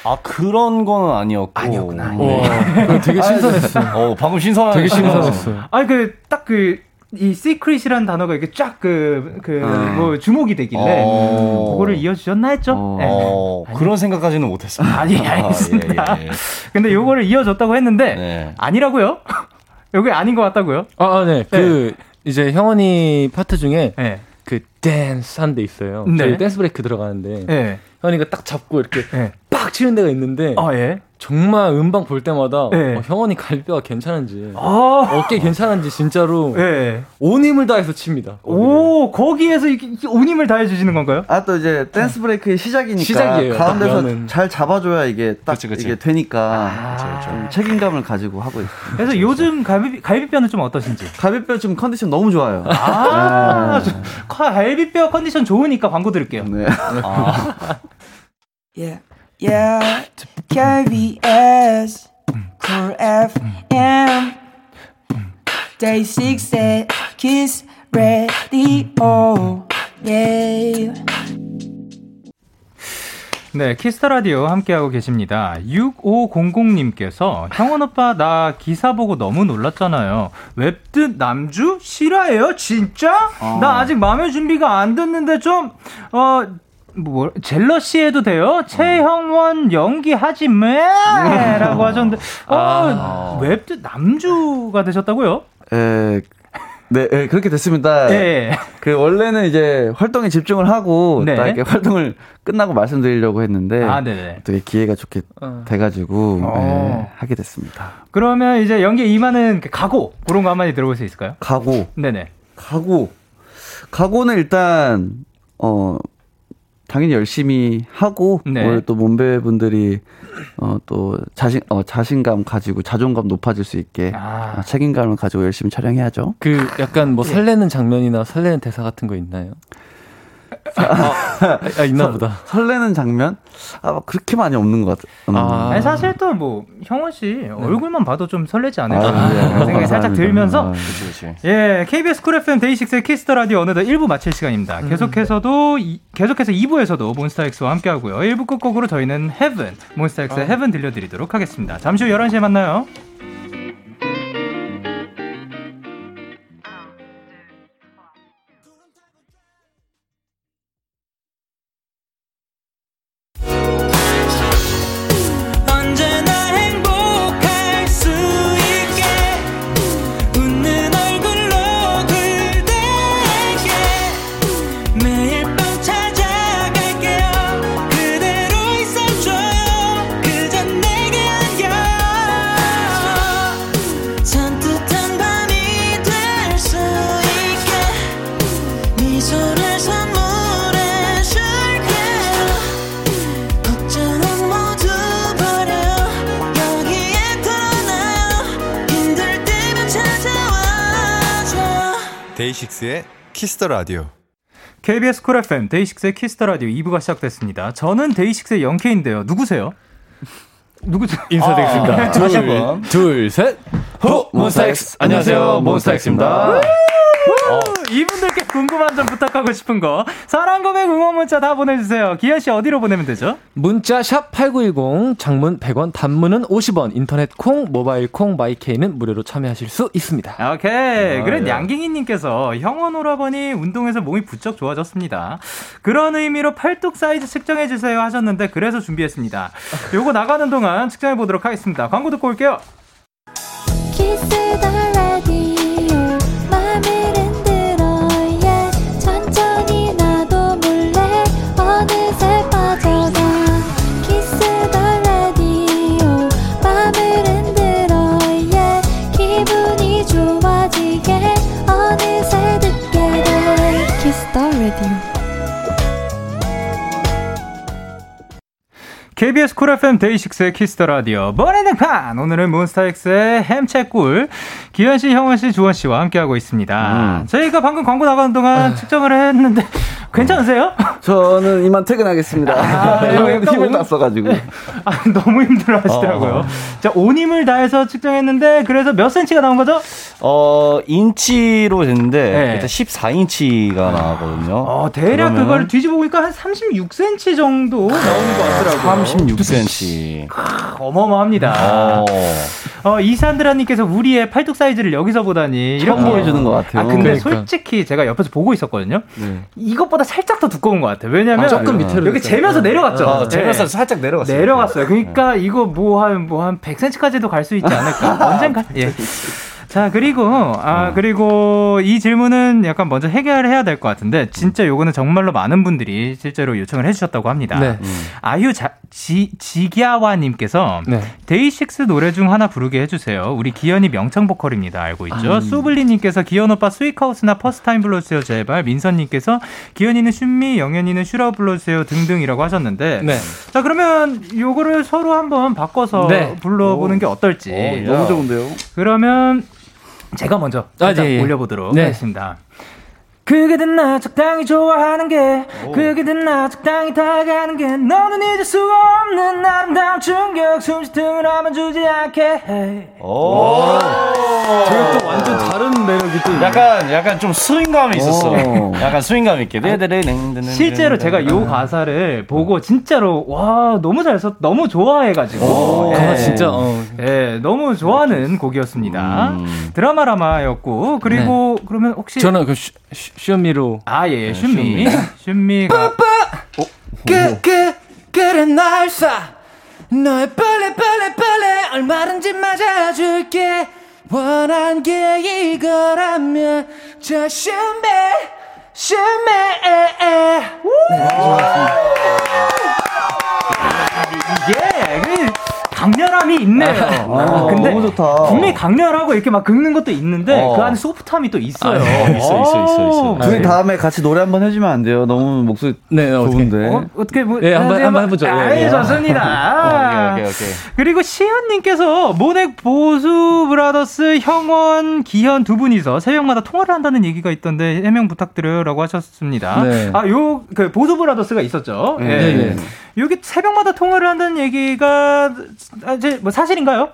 아, 그런 거는 아니었고. 아니었구나. 와, 그거 되게 신선했어. 어, 방금 신선한. 되게 신선했어. 아니 그딱그 이 secret이라는 단어가 이렇게 쫙 그 그뭐 주목이 되길래 어. 그거를 이어주셨나 했죠. 어. 예. 어, 그런 생각까지는 못했습니다. 아니 아, 알겠습니다. 예, 예, 예. 근데 요거를 이어줬다고 했는데 네. 아니라고요? <laughs> 여기 아닌 것 같다고요? 아, 아, 네. 그 이제 형원이 파트 중에 예. 그 댄스 한 데 있어요. 네. 저희 dance break 들어가는데 예. 형원이가 딱 잡고 이렇게 치는 데가 있는데 아 예. 정말 음방 볼 때마다 네. 어, 형원이 갈비뼈가 괜찮은지 아. 어깨 괜찮은지 진짜로 예. 온 힘을 다해서 칩니다. 오 거기에서 이렇게 이렇게 온 힘을 다해 주시는 건가요? 아 또 이제 dance break의 시작이니까 시작이에요. 가운데서 그러면. 잘 잡아줘야 이게 딱 그치, 그치. 이게 되니까 아. 좀 책임감을 가지고 하고 있어요. 그래서 요즘 갈비 갈비뼈는 좀 어떠신지? 가비뼈 지금 컨디션 너무 좋아요. 아, 네. 저- 갈비뼈 컨디션 좋으니까 광고 드릴게요. 네. Yeah, <laughs> yeah. KBS, Cool FM, Day 6 at Kiss Radio. Yeah. 네, 키스 더 라디오 함께하고 계십니다. 6500님께서 형원 오빠 나 기사 보고 너무 놀랐잖아요. 웹툰 남주 실화예요? 진짜? 나 아직 마음의 준비가 안 됐는데 좀 어. 뭐 jealousy해도 돼요? 최형원 연기하지 매라고 하셨는데 <laughs> 어, 웹툰 남주가 되셨다고요? 에, 네, 예, 그렇게 됐습니다. 예. 그 원래는 이제 활동에 집중을 하고 네. 딱 이렇게 활동을 끝나고 말씀드리려고 했는데 아, 네네. 되게 기회가 좋게 돼가지고 어. 예, 하게 됐습니다. 그러면 이제 연기에 임하는 그 각오 그런 거 한마디 들어볼 수 있을까요? 각오, 네네. 각오, 각오는 일단 어 당연히 열심히 하고 네. 오늘 또 몸베 분들이 어 또 자신 어 자신감 가지고 자존감 높아질 수 있게 아. 어, 책임감을 가지고 열심히 촬영해야죠. 그 약간 뭐 설레는 장면이나 설레는 대사 같은 거 있나요? 아, 아, 있나 보다. 설레는 장면 아 그렇게 많이 없는 것 같아요. 음. 아. 아니 사실 또 뭐 형원 씨 얼굴만 봐도 좀 설레지 않을까 아, 네. 생각이 살짝. 들면서 아, 그치, 그치. 예 KBS 쿨 FM 데이식스의 키스 더 라디오 어느덧 1부 마칠 시간입니다. 계속해서도 이- 계속해서 2부에서도 몬스타엑스와 함께 하고요. 1부 끝곡으로 저희는 Heaven 몬스타엑스의 Heaven 들려드리도록 하겠습니다. 잠시 후 11시에 만나요. 데이식스의 키스 더 라디오. KBS 쿨 FM 데이식스의 키스 더 라디오 2부가 시작됐습니다. 저는 데이식스의 영케인데요. 누구세요? <laughs> 누구죠? 인사드리겠습니다. 한 번. 둘, 셋. 호, 몬스타엑스. 안녕하세요, 몬스타엑스입니다. 어, 이분들께 궁금한 점 부탁하고 싶은 거 사랑 고백 응원 문자 다 보내주세요. 기현 씨 어디로 보내면 되죠? 문자 샵 8910, 장문 100원, 단문은 50원, 인터넷 콩, 모바일 콩, 마이케이는 무료로 참여하실 수 있습니다. 오케이. 그래 예. 양갱이님께서 형원 오라버니 운동해서 몸이 부쩍 좋아졌습니다. 그런 의미로 팔뚝 사이즈 측정해 주세요 하셨는데 그래서 준비했습니다. 요거 나가는 동안 측정해 보도록 하겠습니다. 광고 듣고 올게요. 쿨 FM 데이식스의 키스 더 라디오. 본인등판! 오늘은 몬스타엑스의 햄채꿀 기현 씨, 형원 씨, 주헌 씨와 함께하고 있습니다. 저희가 방금 광고 나가는 동안 측정을 했는데 괜찮으세요? 저는 이만 퇴근하겠습니다. 아, <laughs> 힘을 다 써가지고. 아, 너무 힘들어 하시더라고요. 자, 온 힘을 다해서 측정했는데 그래서 몇 센치가 나온 거죠? 어, 인치로 됐는데, 네. 일단 14인치가 나거든요. 어, 대략 그러면은 그걸 뒤집어 보니까 한 36cm 정도 나오는 것 같더라고요. 36cm. 어마어마합니다. 어. 어, 이산드라님께서 우리의 팔뚝 사이즈를 여기서 보다니 이렇게 처음 보여주는 것 같아요. 아, 근데 그러니까. 솔직히 제가 옆에서 보고 있었거든요. 네. 이것보다 살짝 더 두꺼운 것 같아요. 왜냐면 조금 밑으로 여기. 재면서 내려갔죠. 어, 재면서 네. 살짝 내려갔어요. 내려갔어요. 그러니까 이거 뭐 한 뭐한 100cm까지도 갈 수 있지 않을까? <laughs> 언젠가. 예. 자, 그리고, 아, 그리고 이 질문은 약간 먼저 해결해야 될 것 같은데, 진짜 요거는 정말로 많은 분들이 실제로 요청을 해주셨다고 합니다. 네. 아유, 자, 지, 지기아와님께서 네. 데이식스 노래 중 하나 부르게 해주세요. 우리 기현이 명창 보컬입니다. 알고 있죠? 수블리님께서 기현 오빠 Sweet Chaos나 First Time 불러주세요. 제발. 민선님께서 기현이는 Shoot Me, 영현이는 Shoot Out 불러주세요. 등등이라고 하셨는데. 네. 자, 그러면 요거를 서로 한번 바꿔서 네. 불러보는 게 어떨지. 오, 너무 좋은데요? 그러면 제가 먼저 아, 예. 올려보도록 네. 하겠습니다. 그게든 나 적당히 좋아하는 게 그게든 나 적당히 다가가는 게 너는 잊을 수 없는 아름다운 충격 숨쉬틈을 하면 주지 않게 해. 오. 저게 또 완전 다른 매력이 또 있네. 약간, 약간 좀 스윙감이 있었어. 오. 약간 스윙감 있게. 실제로 제가 요 가사를 보고 진짜로 와 너무 잘 썼, 너무 좋아해가지고 예. 아, 진짜. 어. 예, 너무 좋아하는 곡이었습니다. 음. 드라마라마였고 그리고 그러면 혹시 저는 그 슈- 슈- 슈미로 아, 예, 예, 슌미. 슌미가. 그, 그, 그래 날싸 너의 빨래 빨래 빨래. 얼마든지 맞아줄게. 원한 게 이거라면. 저 슌미 슌미 이게, 그, 강렬함이 있네요. 아, 근데 너무 좋다. 분명히 강렬하고 이렇게 막 긁는 것도 있는데 어. 그 안에 소프트함이 또 있어요. 아, 있어, 있어, 있어, 있어. 오. 둘이 다음에 같이 노래 한번 해주면 안 돼요? 너무 목소리 네, 어떻게. 좋은데. 어, 어떻게 뭐 예, 한번- 아, 한번 해보죠. 아, 예, 예. 좋습니다. 오케이, 오케이, 오케이. 그리고 시현님께서 모넥 보수 브라더스 형원 기현 두 분이서 새벽마다 통화를 한다는 얘기가 있던데 해명 부탁드려요라고 하셨습니다. 네. 아요 그 보수 브라더스가 있었죠. 예. 네, 네. 여기 새벽마다 통화를 한다는 얘기가 아, 이제 뭐 사실인가요?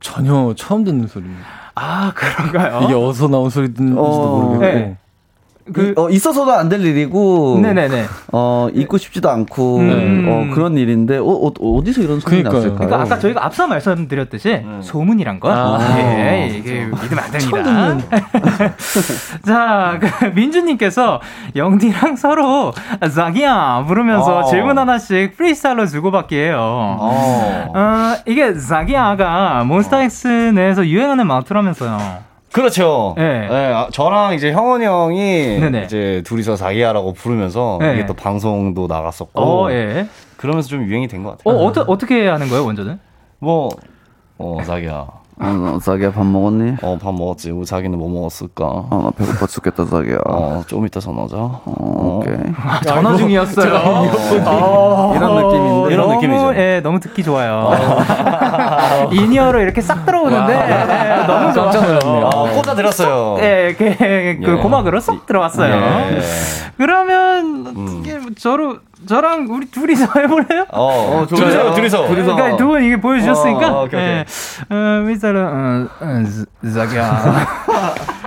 전혀 처음 듣는 소리입니다. 아 그런가요? 이게 어디서 나온 소리인지도 어, 모르겠고. 네. 그 어, 있어서도 안 될 일이고. 네네네. 어, 잊고 싶지도 않고. 음. 어, 그런 일인데, 어, 어, 어디서 이런 소리 그러니까요. 났을까요? 그러니까 아까 저희가 앞서 말씀드렸듯이 소문이란 건 아. 예, 이게 믿으면 안 됩니다. <laughs> 자, 그 민주님께서 영디랑 서로 자기야 부르면서 어. 질문 하나씩 프리스타일로 주고받기예요. 어. 어, 이게 자기야가 몬스타엑스 내에서 유행하는 말투라면서요. 그렇죠. 네. 네, 아, 저랑 이제 형원이 형이 네네. 이제 둘이서 자기야라고 부르면서 네. 이게 또 방송도 나갔었고 어, 예. 그러면서 좀 유행이 된것 어, 같아요. 어떠, 어떻게 하는 거예요, 원조는? 뭐, 어, 자기야. 어, 너 자기야 밥 먹었니? 어, 밥 먹었지. 우리 자기는 뭐 먹었을까? 어, 나 배고파 죽겠다 자기야. 어, 좀 이따 전화자. 어, 오케이. 전화 중이었어요. 어, 이런 느낌인데. 이런 너무, 느낌이죠. 예, 너무 듣기 좋아요. <laughs> in-ear로 이렇게 싹 들어오는데 예, 너무 깜짝 놀랐네요. 어, 꽂아 들었어요. 예, 그, 그 예. 고막으로 쏙 들어갔어요. 예. 그러면 이게 저로 저랑 우리 둘이서 <laughs> 해볼래요? 어, 좋아요. 둘이서, 둘이서. 둘이서. 그러니까 두 분 이게 보여주셨으니까. 어, 오케이, 오케이. 예. 어, 미스터는 어, 어, 자기야. <laughs>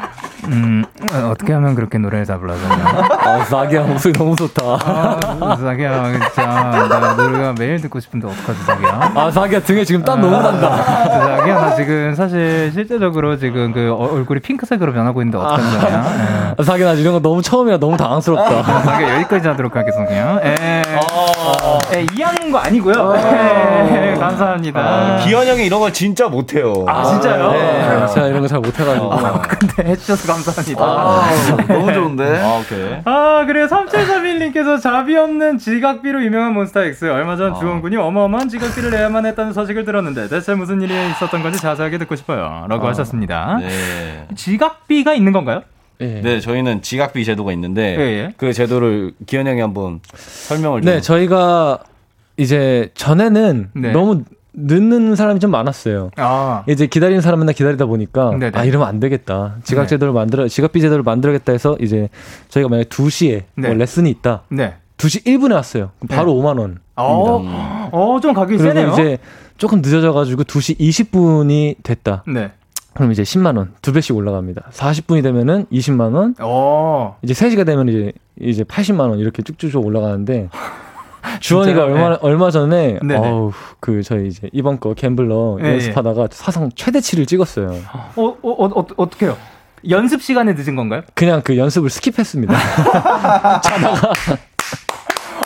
음, 어, 어떻게 하면 그렇게 노래를 다 불러주냐? 아, 자기야 목소리 너무 좋다. 아, 자기야, 진짜 나 노래가 매일 듣고 싶은데 어떡하지, 자기야? 아, 자기야 등에 지금 땀 너무 난다. 자기야, 나 지금 사실 실제적으로 지금 그 어- 얼굴이 핑크색으로 변하고 있는데 어떡하지, 자기야? 예. 아, 자기야 나 이런 거 너무 처음이라 너무 당황스럽다. 자기야, 여기까지 하도록 하겠습니다. 예. 어. 예, 이해하는 거 아니고요. 예, <laughs> 감사합니다. 기현 형이 이런 걸 진짜 못해요. 아, 진짜요? 네, 제가 이런 거 잘 못해가지고. 근데 해주셔서 감사합니다. 아, 너무 좋은데. 아, 오케이. 아, 그래요. 3731님께서 자비 없는 지각비로 유명한 몬스타엑스. 얼마 전 주원군이 어마어마한 지각비를 내야만 했다는 소식을 들었는데 대체 무슨 일이 있었던 건지 자세하게 듣고 싶어요. 라고 하셨습니다. 네. 지각비가 있는 건가요? 예. 네, 저희는 지각비 제도가 있는데 예, 예. 그 제도를 기현 형이 한번 설명을 좀. 네, 저희가 이제 전에는 네. 너무 늦는 사람이 좀 많았어요. 아, 이제 기다리는 사람 맨날 기다리다 보니까 네네. 아 이러면 안 되겠다. 지각 네. 제도를 만들어 지각비 제도를 만들어야겠다 해서 이제 저희가 만약에 2시에 네. 뭐 레슨이 있다. 네. 2시 1분에 왔어요. 바로 5만 원. 어, 어, 좀 가격이 세네요. 이제 조금 늦어져 가지고 2시 20분이 됐다. 네. 그럼 이제 10만 원, 두 배씩 올라갑니다. 40분이 되면은 20만 원, 어, 이제 3시가 되면 이제 이제 80만 원 이렇게 쭉쭉쭉 올라가는데 <laughs> 주원이가? 얼마 네. 얼마 전에 네네. 어우 그 저희 이제 이번 거 갬블러 예, 연습하다가 사상 최대치를 찍었어요. 어, 어, 어, 어 어떡해요? 연습 시간에 늦은 건가요? 그냥 그 연습을 스킵했습니다. <laughs>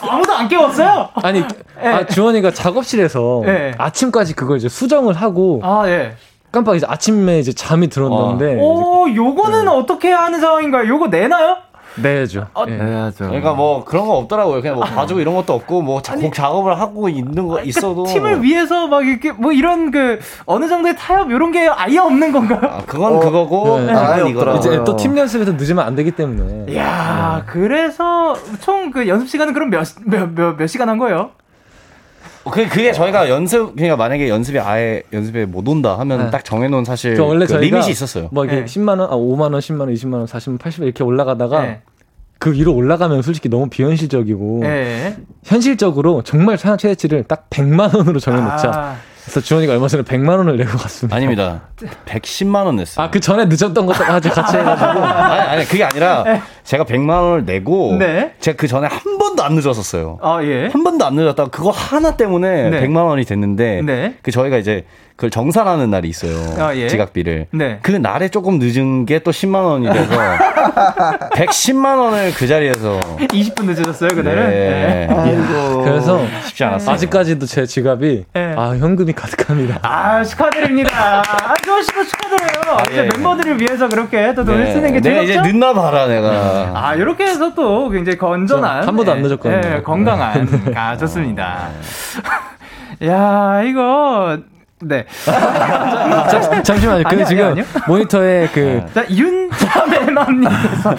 아무도 안 깨웠어요? 아니 아, 주원이가 작업실에서 예. 아침까지 그걸 이제 수정을 하고 아, 예. 깜빡 이제 아침에 이제 잠이 들었는데 오, 요거는 어떻게 하는 상황인가요? 요거 내나요? 내야죠. 예. 해야죠. 그러니까 뭐 그런 거 없더라고요. 그냥 뭐 봐주고 이런 것도 없고 뭐 자- 곡 작업을 하고 있는 거 있어도 그러니까 팀을 위해서 막 이렇게 뭐 이런 그 어느 정도의 타협 이런 게 아예 없는 건가요? 아, 그건 그거고 네. 아예 이거라. 이제 없더라고요. 또팀 연습에서 늦으면 안 되기 때문에. 이야, 그래서 총 그 연습 시간은 그럼 몇, 몇, 몇, 몇 시간 한 거예요? 그 그게 저희가 연습 그러니까 만약에 연습이 아예 연습에 못 온다 하면 네. 딱 정해놓은 사실 그 원래 그 저희가 리밋이 있었어요. 뭐 이렇게 네. 10만 원, 아 5만 원, 10만 원, 20만 원, 40만 원, 80만 원 이렇게 올라가다가 네. 그 위로 올라가면 솔직히 너무 비현실적이고 예. 현실적으로 정말 최대치를 딱 100만 원으로 정해놓자. 아, 그래서 주헌이가 얼마 전에 100만 원을 내고 갔습니다. 아닙니다. 110만 원 냈어요. 아, 그 전에 늦었던 것도 아주 같이 해가지고. <laughs> 아니, 아니 그게 아니라 제가 100만 원을 내고 네. 제가 그 전에 한 번도 안 늦었었어요. 아, 예. 한 번도 안 늦었다가 그거 하나 때문에 네. 100만 원이 됐는데 네. 그 저희가 이제 그걸 정산하는 날이 있어요. 아, 예. 지각비를. 네. 그 날에 조금 늦은 게 또 10만 원이 돼서 110만 원을 그 자리에서 20분 늦어졌어요, 그날은? 네. 아이고. 그래서 쉽지 않았어요. 아직까지도 제 지갑이 네. 아 현금이 가득합니다. 아, 축하드립니다. 아, 조시고 축하드려요. 이제 예. 멤버들을 위해서 그렇게 또 돈을 네. 쓰는 게 내가 이제 즐겁죠? 늦나 봐라 내가. 아, 이렇게 해서 또 굉장히 건전한. 한 번도 안 예, 늦었거든요. 예, 건강한. 아, 좋습니다. <laughs> 야, 이거. 네. 잠- 잠시만요. 근데 아니요, 지금 아니요, 모니터에 그 자, 윤자매맘님께서,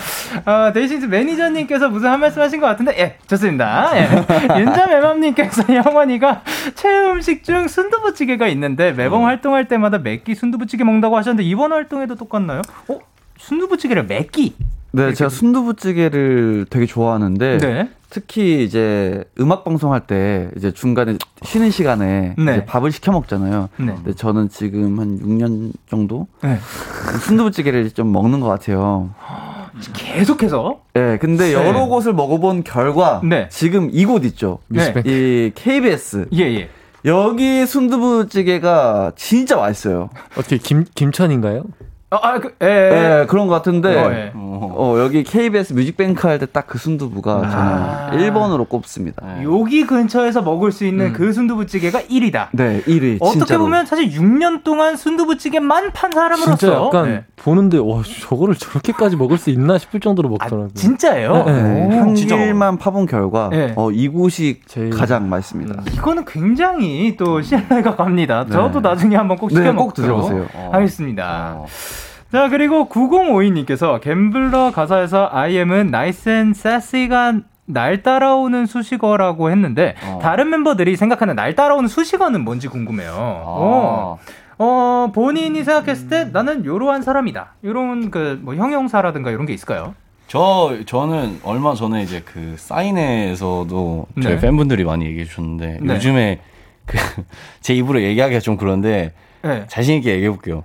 어, 데이식스 매니저님께서 무슨 한 말씀 하신 것 같은데, 예, 좋습니다. 예. 윤자매맘님께서 <laughs> 영원이가 최애 음식 중 순두부찌개가 있는데 매번 활동할 때마다 맵기 순두부찌개 먹는다고 하셨는데, 이번 활동에도 똑같나요? 어? 순두부찌개를 맵기? 네, 제가 순두부찌개를 되게 좋아하는데 네. 특히 이제 음악 방송할 때 이제 중간에 쉬는 시간에 네. 이제 밥을 시켜 먹잖아요. 네. 근데 저는 지금 한 6년 정도 네. 순두부찌개를 좀 먹는 것 같아요. 계속해서? 네, 근데 네. 여러 곳을 먹어본 결과 네. 지금 이곳 있죠. 네. 이 KBS 예, 예. 여기 순두부찌개가 진짜 맛있어요. 어떻게 김 김천인가요? 아, 아, 그, 예, 예, 예. 그런 것 같은데 어, 예. 어, 여기 KBS 뮤직뱅크 할 때 딱 그 순두부가 아. 저는 1번으로 꼽습니다. 여기 근처에서 먹을 수 있는 그 순두부찌개가 1위다. 네, 1위. 어떻게 진짜로. 보면 사실 6년 동안 순두부찌개만 판 사람으로서 진짜 약간 네. 보는데 와 저거를 저렇게까지 먹을 수 있나 싶을 정도로 아, 먹더라고요. 진짜예요? 네, 네, 길만 파본 결과 네. 어, 이곳이 제일- 가장 맛있습니다. 이거는 굉장히 또 신뢰가 갑니다. 네. 저도 나중에 한번 꼭 시켜 네, 먹도록 꼭 드셔보세요. 하겠습니다. 어. 자, 그리고 9052님께서 갬블러 가사에서 I am은 nice and sassy가 날 따라오는 수식어라고 했는데 어. 다른 멤버들이 생각하는 날 따라오는 수식어는 뭔지 궁금해요. 어. 어, 본인이 생각했을 때 나는 요러한 사람이다. 요런 그 뭐 형용사라든가 이런 게 있을까요? 저 저는 얼마 전에 이제 그 사인회에서도 저희 네. 팬분들이 많이 얘기해 주셨는데 네. 요즘에 그 <laughs> 제 입으로 얘기하기가 좀 그런데 네. 자신 있게 얘기해 볼게요.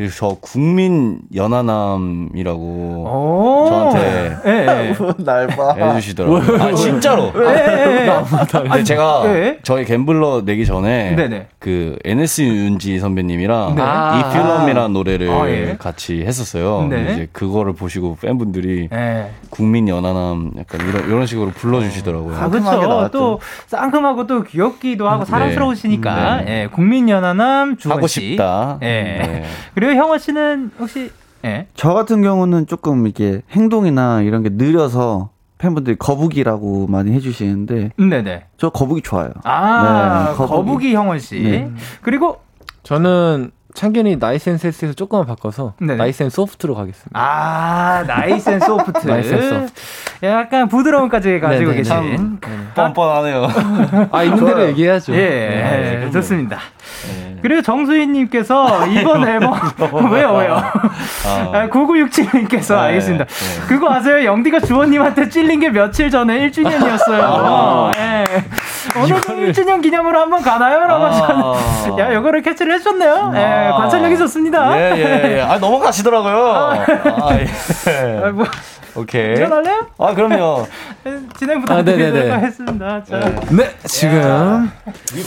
네. 그래서 저 국민 연하남이라고 오. 저한테 예, 예. <laughs> 날 봐. 해주시더라고요. 아 진짜로. 예, 예, 예. 근데 제가 예. 저희 갬블러 내기 전에 네네. 그 NS 윤지 선배님이랑 네. 이 필름이라는 노래를 아, 예. 같이 했었어요. 네. 이제 그거를 보시고 팬분들이 예. 국민 연하남 약간 이런 이런 식으로 불러주시더라고요. 아, 그렇죠. 또 상큼하고 또 귀엽기도 하고 네. 사랑스러우시니까 네. 예, 국민 연하남 주헌 하고 씨. 싶다. 예. 네. 그리고 형원 씨는 혹시 예. 저 같은 경우는 조금 이게 행동이나 이런 게 느려서 팬분들이 거북이라고 많이 해주시는데 네네. 저 거북이 좋아요. 아 네, 거북이. 거북이. 형원 씨. 네. 그리고 저는 창균이 nice and sexy에서 조금만 바꿔서 네네. and soft로 가겠습니다. 아 nice and soft. <laughs> Nice and soft. 약간 부드러움까지 가지고 네네. 계신. 뻔뻔하네요. 아 있는 대로 얘기해야죠. 예, 네. 예, 좋습니다. 그리고 정수희님께서 이번 <laughs> 앨범 <laughs> 왜요 왜요? 아, 9967님께서 네, 알겠습니다. 네. 그거 아세요? 영디가 주원님한테 찔린 게 며칠 전에 1주년이었어요. <laughs> 아. 예. 오늘도 1주년 기념으로 한번 가나요? 라고 아. 하셨는데 야, 이거를 캐치를 해주셨네요. 예, 아. 관찰력이 좋습니다. 예, 예, 예. 아, 넘어가시더라고요. 아, 예. 아, 뭐, 오케이. 일어날래요? 아, 그럼요. <laughs> 진행 아, 네네네. 부탁드리도록 하겠습니다. 자, 네, 지금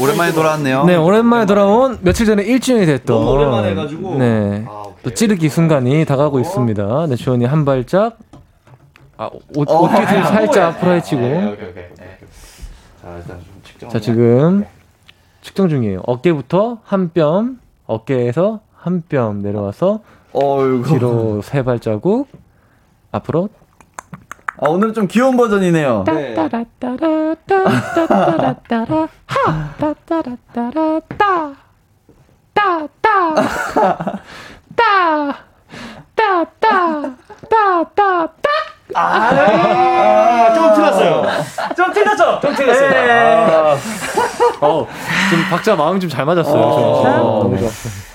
오랜만에 돌아왔네요. 네 오랜만에 돌아온 며칠 전에 1주년이 됐던 너무 오랜만에 해가지고. 네. 아, 오케이. 또 찌르기 순간이 다가오고 있습니다. 네, 주원이 한 발짝 아, 옷, 어, 옷깃을 아, 살짝 앞으로 네, 해치고 오케이, 오케이. 네. 자, 일단 좀 측정. 자 지금 측정 중이에요. 어깨부터 한 뼘, 어깨에서 한 뼘 내려와서 어이구. 뒤로 세 발자국 앞으로 아, 오늘 좀 귀여운 버전이네요. 네. 아, 아, 좀 틀렸어요. 좀 틀렸죠? 좀 틀렸습니다. 네. 아. 어, 지금 박자 마음 좀 잘 맞았어요. 어, 너무 좋았어요.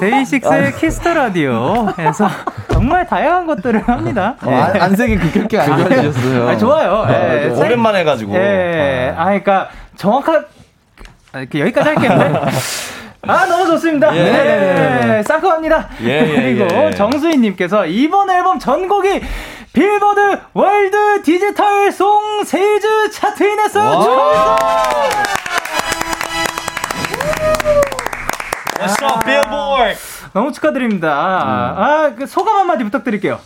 데이식스의 키스 더 라디오에서 <laughs> 정말 다양한 것들을 합니다. 어, 안, 안색이 그렇게 안 좋아지셨어요. 아, 좋아요. 예, 생- 오랜만에 해가지고. 예. 아, 그러니까 정확한 아, 이렇게 여기까지 할게요. 네. 아, 너무 좋습니다. 예. 네. 상큼합니다. 예, 예, 그리고 예. 정수희님께서 이번 앨범 전곡이 빌보드 World Digital Song Sales 차트 in 했어요. 축하합니다. Let's go, Billboard. 너무 축하드립니다. 아, 그 소감 한마디 부탁드릴게요.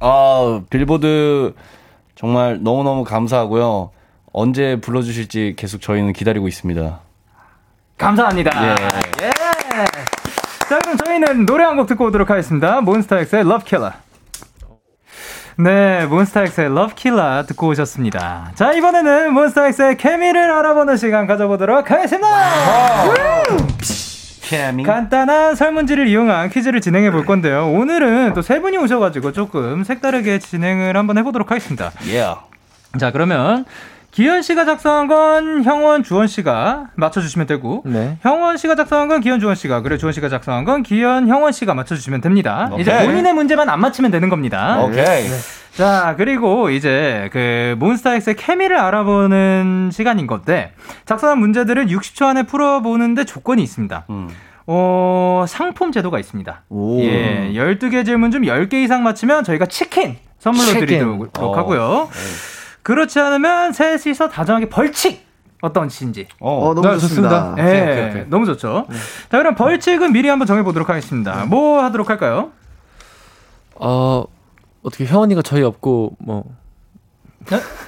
아, 빌보드 정말 너무너무 감사하고요. 언제 불러주실지 계속 저희는 기다리고 있습니다. 감사합니다. 예. 예. 자, 그럼 저희는 노래 한 곡 듣고 오도록 하겠습니다. 몬스타엑스의 Love Killer. 네, 몬스타엑스의 Love Killer 듣고 오셨습니다. 자, 이번에는 몬스타엑스의 케미를 알아보는 시간 가져보도록 하겠습니다. 케미. 간단한 설문지를 이용한 퀴즈를 진행해 볼 건데요. 오늘은 또 세 분이 오셔가지고 조금 색다르게 진행을 한번 해보도록 하겠습니다. Yeah. 자, 그러면 기현 씨가 작성한 건 형원 주원 씨가 맞춰주시면 되고, 네. 형원 씨가 작성한 건 기현 주원 씨가, 그리고 주원 씨가 작성한 건 기현 형원 씨가 맞춰주시면 됩니다. 이제 오케이. 본인의 문제만 안 맞히면 되는 겁니다. 오케이. 자, 그리고 이제 그 몬스타엑스의 케미를 알아보는 시간인 건데, 작성한 문제들은 60초 안에 풀어보는데 조건이 있습니다. 음. 어, 상품 제도가 있습니다. 오. 예, 12개 질문 중 10개 이상 맞히면 저희가 치킨 선물로 치킨. 드리도록 어. 하고요. 그렇지 않으면 셋이서 다정하게 벌칙! 어떤신지. 어. 어, 너무 네, 좋습니다. 좋습니다. 예, 오케이, 오케이. 너무 좋죠. 자, 그럼 벌칙은 미리 한번 정해보도록 하겠습니다. 뭐 하도록 할까요? 어, 어떻게 혜원이가 저희 없고, 뭐,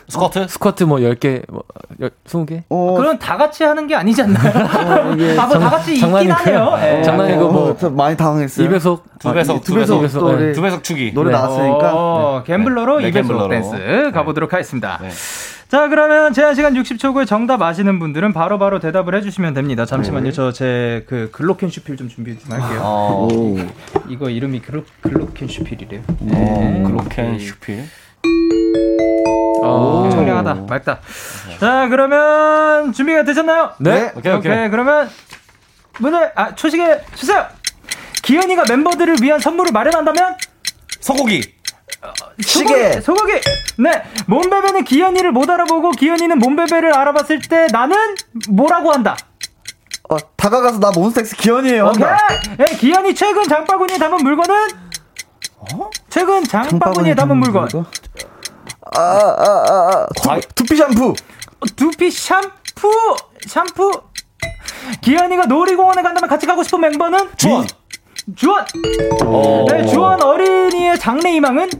스쿼트? 스쿼트 뭐 10개, 뭐, 열- 20개? 어, 그럼 다 같이 하는 게 아니지 않나요? <laughs> 이게 아, 뭐 다 같이 있긴. 하네요. 예. 장난이고 뭐, 어, 저 많이 당황했어요. 2배속. 두 배속, 아, 두두 배속 배속, 또 네. 우리 두 배속 추기. 노래 네. 나왔으니까. 어, Gambler로 네, 2배속 Gambler로. 댄스 가보도록 하겠습니다. 네. 자, 그러면 제한 시간 60초 후에 정답 아시는 분들은 바로 바로 대답을 해주시면 됩니다. 잠시만요. 저 제 그 글로켄슈필 좀 준비 좀 할게요. 어, 오. 이거 이름이 글로, 글로켄슈필이래요. 어, 글로켄슈필. 어, 청량하다, 맑다. 자, 그러면 준비가 되셨나요? 네. 오케이, 오케이. 그러면 문을 아 초식에 주세요. 기현이가 멤버들을 위한 선물을 마련한다면 소고기. 시계. 소고기. 네. 몸베베는 기현이를 못 알아보고 기현이는 몸베베를 알아봤을 때 나는 뭐라고 한다. 어, 다가가서 나 몬스타엑스 기현이에요. 오케이. 예, 기현이 최근 장바구니에 담은 물건은 최근 장바구니에 담은 물건. 아, 아, 아, 아. 과일. 두, 피 샴푸. 두피 샴푸 샴푸. 기현이가 놀이공원에 간다면 같이 가고 싶은 멤버는 주원. 주원. 어. 네, 주원 어린이의 장래 희망은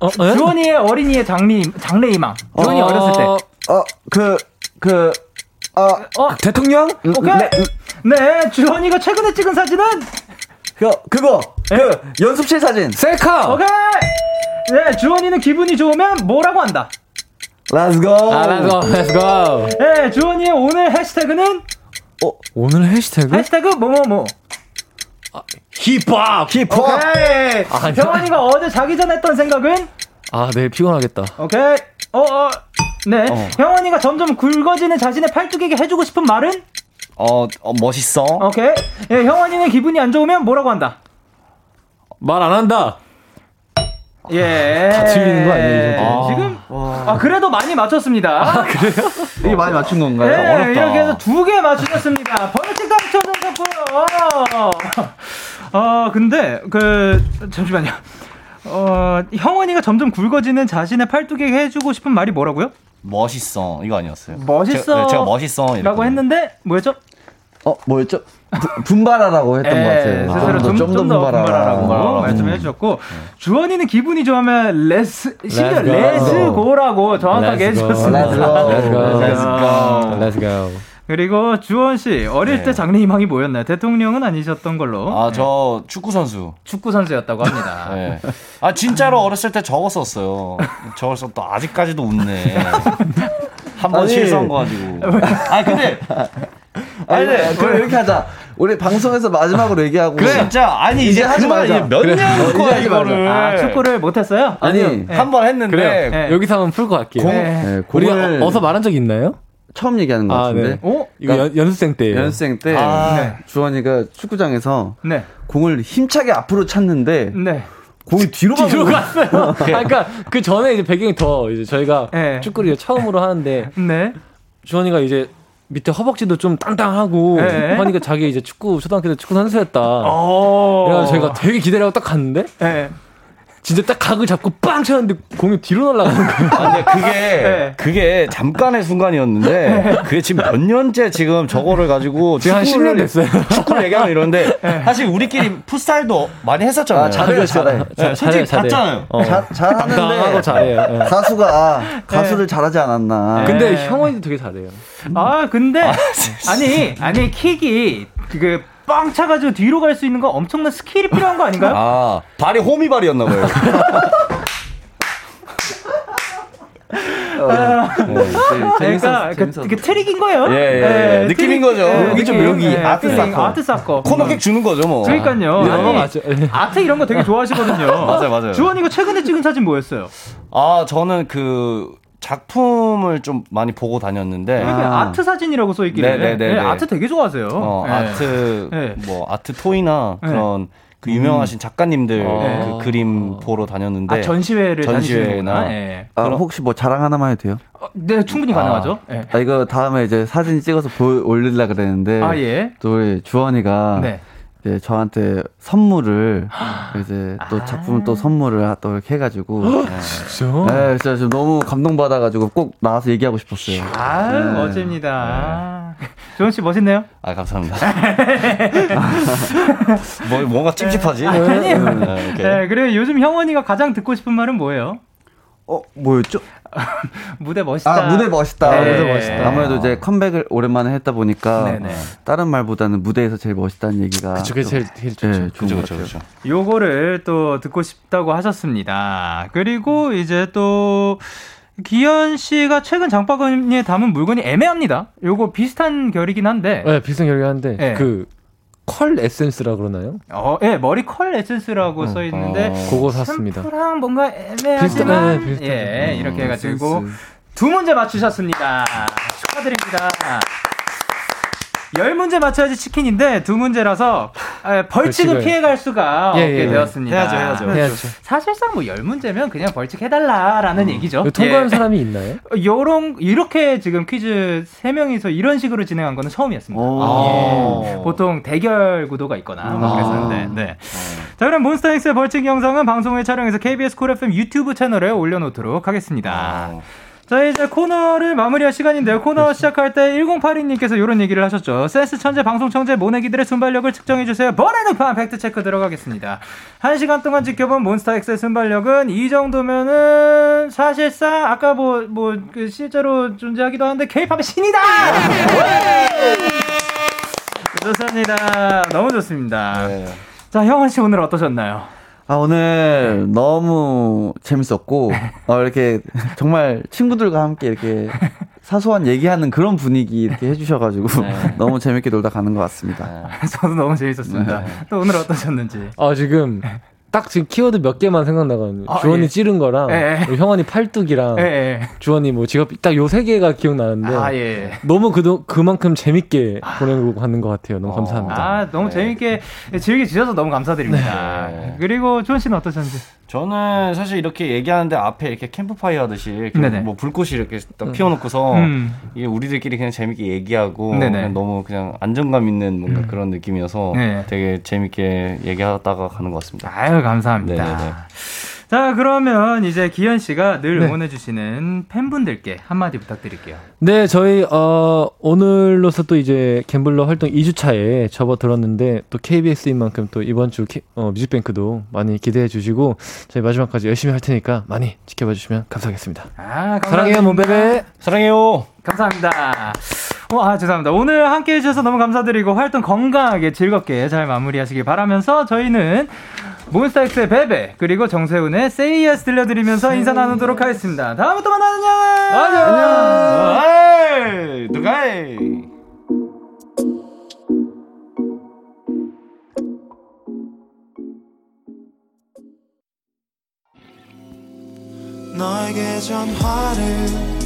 어, 예? 주원이의 어린이의 장래 장래 희망. 주원이 어, 렸을 때. 어, 그, 그, 어, 어, 대통령? 오케이. 네, 주원이가 최근에 찍은 사진은 그, 그거. 그, 연습실 사진. 셀카! 오케이. 네, 주원이는 기분이 좋으면 뭐라고 한다. Let's go. 아, let's go, let's go. 네, 주원이의 오늘 해시태그는 오늘 해시태그? 해시태그 뭐뭐뭐. 힙합! 힙합. 오케이. 아, 병원이가 어제 자기 전에 했던 생각은 아, 네, 피곤하겠다. 오케이. 어, 어. 네. 어. 형원이가 점점 굵어지는 자신의 팔뚝에게 해주고 싶은 말은? 어, 어, 멋있어. 오케이. 예, 형원이는 기분이 안 좋으면 뭐라고 한다? 말 안 한다. 예. 다 틀리는 거 아니에요, 이 정도? 지금? 아, 그래도 많이 맞췄습니다. 이게 많이 맞춘 건가요? 네, 어렵다. 이렇게 해서 두 개 맞추셨습니다. 벌칙 당첨되셨고요. 어, 근데, 그, 잠시만요. 어, 형원이가 점점 굵어지는 자신의 팔뚝에게 해주고 싶은 말이 뭐라고요? 멋있어. 이거 아니었어요. 멋있어. 제가, 네, 제가 멋있어. 이랬거든요. 라고 했는데, 뭐였죠? 어, 뭐였죠? 부- 분발하라고 했던 것 같아요. 예, 스스로 좀, 좀더 좀더 분발하라고 분발하라고. 말씀해 주셨고 주헌이는 기분이 좋으면 Let's 심지어 Let's go. Let's go라고 정확하게 Let's. 해주셨습니다. Let's go. 그리고 주헌 씨 어릴 네. 때 장래 희망이 뭐였나요? 대통령은 아니셨던 걸로 아, 저 축구 선수. 축구 선수였다고 합니다. <laughs> 네. 아, 진짜로 어렸을 때 적었었어요. 적었어 또 아직까지도 웃네. <laughs> 한번 아니. 실수한 거 가지고. <laughs> 아, 근데 아니, 네, 그럼 이렇게 하자. 우리 방송에서 마지막으로 얘기하고. 진짜 아니 이제, 이제 하지 말자. 이제 몇 그래. 년 어, 거야. 이거를. 아 축구를 못했어요? 아니, 네. 한번 했는데 그래요. 네. 여기서 한번 풀고 갈게요. 공, 네. 네, 우리 어, 어서 말한 적 있나요? 처음 얘기하는 것 아, 같은데. 네. 오, 이거 연, 연습생 때예요. 연습생 때 아. 네. 주원이가 축구장에서 네, 공을 힘차게 앞으로 찼는데 네. 공이 뒤로 뒤로. 갔어요. 아, 그러니까 그 전에 이제 배경이 더 이제 저희가 네. 축구를 처음으로 하는데 네. 주원이가 이제 밑에 허벅지도 좀 땅땅하고 네. 하니까 자기 이제 축구 초등학교 때 축구 선수였다. 오. 그래서 저희가 되게 기다리고 딱 갔는데 네. 진짜 딱 각을 잡고 빵 쳤는데 공이 뒤로 날아가는 거예요. 아, 근데 그게 <laughs> 네. 그게 잠깐의 순간이었는데 그게 지금 몇 년째 지금 저거를 가지고 지금 한 축구를- 10년 됐어요. 축구를 얘기하면 이러는데 <laughs> 사실 우리끼리 풋살도 많이 했었잖아요. 아, 잘해요, 잘해. 네, 솔직히 봤잖아요. 어. 자- 잘하는데 잘해요. 예. 가수가 아, 가수를 잘하지 않았나. 근데 네. 형원이도 되게 잘해요. 아 근데 아니 아니 킥이 그 빵 차가지고 뒤로 갈 수 있는 거 엄청난 스킬이 필요한 거 아닌가요? 아 발이 호미발이었나 봐요. <laughs> 그러니까 그, 그 트릭인 거예요. 예, 예, 예. 느낌인 거죠. 느낌. 묘기. 예, Art soccer. Art soccer. 코너킥 주는 거죠 뭐. 그러니까요. 네, 아니. 아트 이런 거 되게 좋아하시거든요. <laughs> 맞아요, 맞아요. 주헌이가 최근에 찍은 사진 뭐였어요? 아 저는 그 작품을 좀 많이 보고 다녔는데 아. 트 사진이라고 써 있길래 네, 네, 네, 예, 네. 아트 되게 좋아하세요. 어, 예. 아트 네. 뭐 아트 토이나 네. 그런 그 유명하신 작가님들 어. 그 그림 보러 다녔는데 아, 전시회를 전시회나. 예. 아, 그럼- 혹시 뭐 자랑 하나만 해도 돼요? 어, 네, 충분히 가능하죠. 예. 아, 이거 다음에 이제 사진 찍어서 보, 올리려 그랬는데 아, 예. 또 우리 주원이가 네. 이제 저한테 선물을 <gasps> 이제 또 작품 또 선물을 또 이렇게 해가지고 <gasps> 진짜? 네, 진짜 좀 너무 감동받아가지고 꼭 나와서 얘기하고 싶었어요. 아유, 네. 멋집니다. 조은 씨 멋있네요? 아 감사합니다. <laughs> 뭐 뭔가 찝찝하지? 아니에요. 네. 네, 그리고 요즘 형원이가 가장 듣고 싶은 말은 뭐예요? 어, 뭐였죠? <laughs> 무대 멋있다. 아, 무대 멋있다. 네. 무대 멋있다. 아무래도 이제 컴백을 오랜만에 했다 보니까 네네. 다른 말보다는 무대에서 제일 멋있다는 얘기가 그쵸, 그게 좀- 제일, 제일 좋죠. 네, 좋은 그죠 것 그죠 같아요. 그죠. 요거를 또 듣고 싶다고 하셨습니다. 그리고 이제 또 기현 씨가 최근 장바구니에 담은 물건이 애매합니다. 요거 비슷한 결이긴 한데, 네, 비슷한 결인데 네. 그 컬 에센스라 그러나요? 어, 예, 머리 컬 에센스라고 써 있는데, 어. 그거 샀습니다. 샴푸랑 뭔가 애매하지만, 비슷하네, 비슷하네. 예, 이렇게 해 가지고 센스. 두 문제 맞추셨습니다. 축하드립니다. 열 문제 맞춰야지 치킨인데 두 문제라서 아, 벌칙은 벌칙을. 피해갈 수가 예, 없게 예. 되었습니다. 해야죠, 해야죠. 해야죠. 사실상 뭐열 문제면 그냥 벌칙 해달라라는 얘기죠. 이거 통과한 예. 사람이 있나요? <laughs> 요런 이렇게 지금 퀴즈 세 명이서 이런 식으로 진행한 거는 처음이었습니다. 오. 예. 보통 대결 구도가 있거나 아. 그랬었는데. 네. 자 그럼 몬스타엑스의 벌칙 영상은 방송 후에 촬영해서 KBS 쿨 FM 유튜브 채널에 올려놓도록 하겠습니다. 어. 자 이제 코너를 마무리할 시간인데요. 코너 시작할 때 1082님께서 이런 얘기를 하셨죠. 센스 천재 방송 천재 모내기들의 순발력을 측정해 주세요. 번외등판 팩트 체크 들어가겠습니다. 한 시간 동안 지켜본 몬스타엑스의 순발력은 이 정도면은 사실상 아까 뭐 뭐 그 실제로 존재하기도 하는데 K-팝의 신이다. 좋습니다. 너무 좋습니다. 네. 자 형원 씨 오늘 어떠셨나요? 아, 오늘 너무 재밌었고, 어, 이렇게 정말 친구들과 함께 이렇게 사소한 얘기하는 그런 분위기 이렇게 해주셔가지고 <laughs> 너무 재밌게 놀다 가는 것 같습니다. 저도 너무 재밌었습니다. 또 오늘 어떠셨는지. 아 지금 딱 지금 키워드 몇 개만 생각나거든요. 아, 주원이 예. 찌른 거랑 예, 예. 형원이 팔뚝이랑 예, 예. 주원이 뭐 지갑 딱 요 세 개가 기억나는데 아 예. 너무 그도 그만큼 재밌게 보내고 가는 것 같아요. 너무 감사합니다. 아, 너무 재밌게 즐겨 주셔서 너무 감사드립니다. 네. 그리고 조은 씨는 어떠셨는지? 저는 사실 이렇게 얘기하는데 앞에 이렇게 캠프파이어 하듯이 이렇게. 뭐 불꽃이 이렇게 딱 피워놓고서 음. 이게 우리들끼리 그냥 재밌게 얘기하고. 그냥 너무 그냥 안정감 있는 뭔가 그런 느낌이어서 네. 되게 재밌게 얘기하다가 가는 것 같습니다. 아유, 감사합니다. 네네네. 자, 그러면 이제 기현 씨가 늘 네. 응원해주시는 팬분들께 한마디 부탁드릴게요. 네, 저희 어 오늘로서 또 이제 갬블러 활동 2주 차에 접어들었는데 또 KBS인 만큼 또 이번 주 K- 어, 뮤직뱅크도 많이 기대해 주시고 저희 마지막까지 열심히 할 테니까 많이 지켜봐 주시면 감사하겠습니다. 아, 감사합니다. 사랑해요, 몸베베. 사랑해요. 감사합니다. 어, 아, 죄송합니다. 오늘 함께 해주셔서 너무 감사드리고 활동 건강하게 즐겁게 잘 마무리하시길 바라면서 저희는 몬스타엑스의 베베 그리고 정세훈의 Say Yes 들려드리면서 인사 나누도록 하겠습니다. 다음에 또 만나요. 안녕. 에이, 누가 해? 너에게 전화를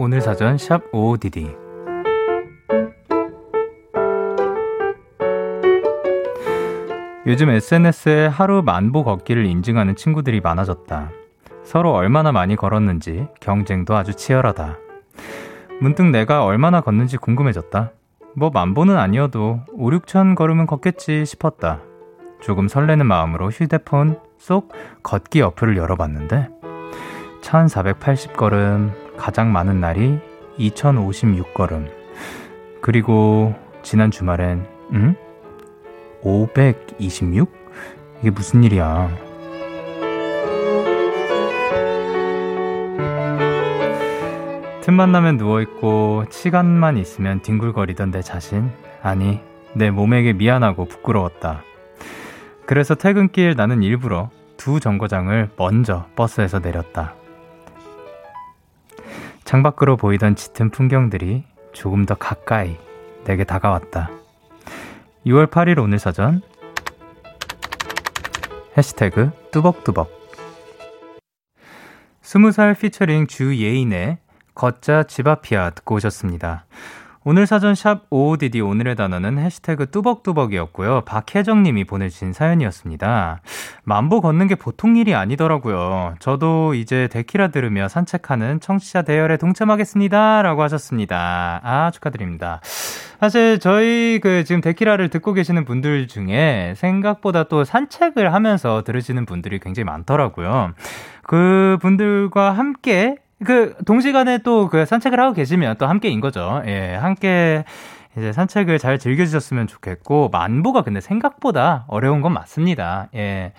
오늘 사전 샵 OODD 요즘 SNS에 하루 만보 걷기를 인증하는 친구들이 많아졌다. 서로 얼마나 많이 걸었는지 경쟁도 아주 치열하다. 문득 내가 얼마나 걷는지 궁금해졌다. 뭐 만보는 아니어도 5, 6천 걸으면 걷겠지 싶었다. 조금 설레는 마음으로 휴대폰 속 걷기 어플을 열어봤는데 1480걸음, 가장 많은 날이 2056걸음. 그리고 지난 주말엔, 응? 526? 이게 무슨 일이야. 틈만 나면 누워있고, 시간만 있으면 뒹굴거리던 내 자신. 아니, 내 몸에게 미안하고 부끄러웠다. 그래서 퇴근길 나는 일부러 두 정거장을 먼저 버스에서 내렸다. 창밖으로 보이던 짙은 풍경들이 조금 더 가까이 내게 다가왔다. 6월 8일 오늘 사전 해시태그 뚜벅뚜벅. 스무 살 피처링 주예인의 걷자 집 앞이야 듣고 오셨습니다. 오늘 사전 샵 OODD 오늘의 단어는 해시태그 뚜벅뚜벅이었고요. 박혜정 님이 보내주신 사연이었습니다. 만보 걷는 게 보통 일이 아니더라고요. 저도 이제 데키라 들으며 산책하는 청취자 대열에 동참하겠습니다. 라고 하셨습니다. 아, 축하드립니다. 사실 저희 그 지금 데키라를 듣고 계시는 분들 중에 생각보다 또 산책을 하면서 들으시는 분들이 굉장히 많더라고요. 그 분들과 함께 그 동시간에 또 그 산책을 하고 계시면 또 함께인 거죠. 예, 함께 이제 산책을 잘 즐겨주셨으면 좋겠고 만보가 근데 생각보다 어려운 건 맞습니다. 예.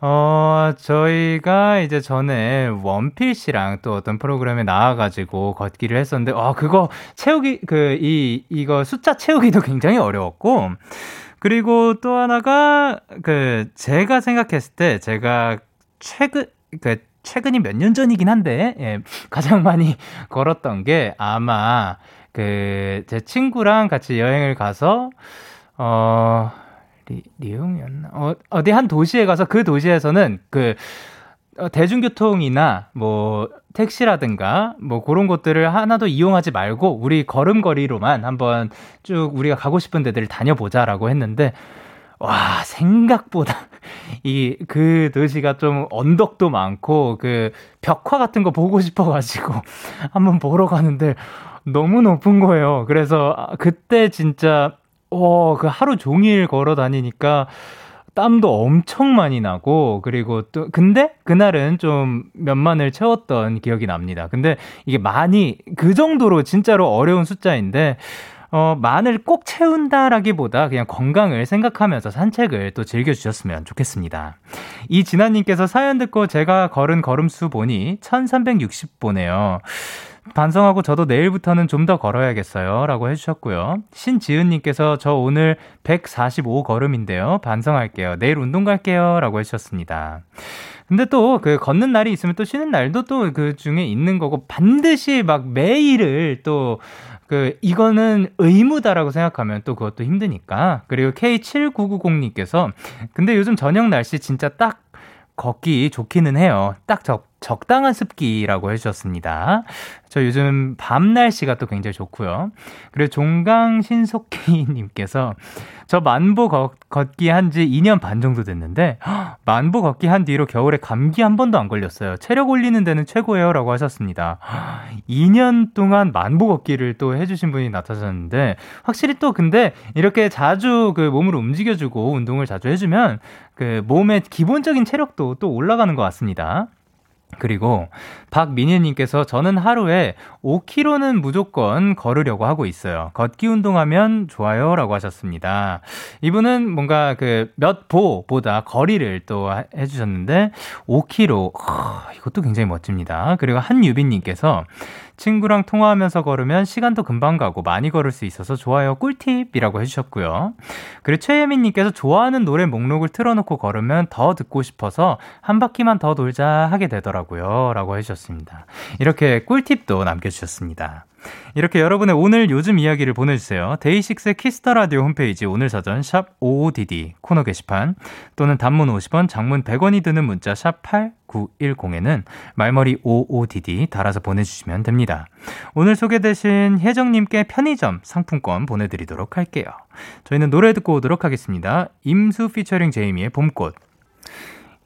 어, 저희가 이제 전에 원필 씨랑 또 어떤 프로그램에 나와가지고 걷기를 했었는데, 아, 그거 채우기, 그, 이, 이거 숫자 채우기도 굉장히 어려웠고, 그리고 또 하나가, 그, 제가 생각했을 때, 제가 최근, 그, 최근이 몇 년 전이긴 한데, 예, 가장 많이 <laughs> 걸었던 게 아마 그, 제 친구랑 같이 여행을 가서, 어, 리, 리옹이었나? 어, 어디 한 도시에 가서 그 도시에서는 그, 어, 대중교통이나 뭐 택시라든가 뭐 그런 것들을 하나도 이용하지 말고 우리 걸음걸이로만 한번 쭉 우리가 가고 싶은 데들을 다녀보자라고 했는데 와, 생각보다 이 그 도시가 좀 언덕도 많고 그 벽화 같은 거 보고 싶어 가지고 <laughs> 한번 보러 가는데 너무 높은 거예요. 그래서 아, 그때 진짜 어, 그 하루 종일 걸어 다니니까 땀도 엄청 많이 나고 그리고 또 근데 그날은 좀 몇만을 채웠던 기억이 납니다. 근데 이게 많이 그 정도로 진짜로 어려운 숫자인데 어, 만을 꼭 채운다라기보다 그냥 건강을 생각하면서 산책을 또 즐겨주셨으면 좋겠습니다. 이 진아님께서 사연 듣고 제가 걸은 걸음수 보니 1360보네요. 반성하고 저도 내일부터는 좀 더 걸어야겠어요. 라고 해주셨고요. 신지은님께서 저 오늘 145 걸음인데요. 반성할게요. 내일 운동 갈게요. 라고 해주셨습니다. 근데 또 그 걷는 날이 있으면 또 쉬는 날도 또 그 중에 있는 거고 반드시 막 매일을 또 그 이거는 의무다라고 생각하면 또 그것도 힘드니까. 그리고 K7990님께서 근데 요즘 저녁 날씨 진짜 딱 걷기 좋기는 해요. 딱 적, 적당한 습기라고 해주셨습니다. 저 요즘 밤 날씨가 또 굉장히 좋고요. 그리고 종강 신속기님께서 저 만보 걷, 걷기 한 지 2년 반 정도 됐는데 만보 걷기 한 뒤로 겨울에 감기 한 번도 안 걸렸어요. 체력 올리는 데는 최고예요라고 하셨습니다. 2년 동안 만보 걷기를 또 해주신 분이 나타났는데 확실히 또 근데 이렇게 자주 그 몸을 움직여주고 운동을 자주 해주면 그 몸의 기본적인 체력도 또 올라가는 것 같습니다. 그리고 박민희님께서 저는 하루에 5km는 무조건 걸으려고 하고 있어요. 걷기 운동하면 좋아요라고 하셨습니다. 이분은 뭔가 그 몇 보보다 거리를 또 해주셨는데 5km 어, 이것도 굉장히 멋집니다. 그리고 한유빈님께서 친구랑 통화하면서 걸으면 시간도 금방 가고 많이 걸을 수 있어서 좋아요. 꿀팁이라고 해주셨고요. 그리고 최혜민님께서 좋아하는 노래 목록을 틀어놓고 걸으면 더 듣고 싶어서 한 바퀴만 더 돌자 하게 되더라고요. 라고 해주셨습니다. 이렇게 꿀팁도 남겨주셨습니다. 이렇게 여러분의 오늘 요즘 이야기를 보내주세요. 데이식스의 키스 더 라디오 홈페이지 오늘 사전 샵 55DD 코너 게시판 또는 단문 50원, 장문 100원이 드는 문자 샵 8910에는 말머리 55DD 달아서 보내주시면 됩니다. 오늘 소개되신 혜정님께 편의점 상품권 보내드리도록 할게요. 저희는 노래 듣고 오도록 하겠습니다. 임수 피처링 제이미의 봄꽃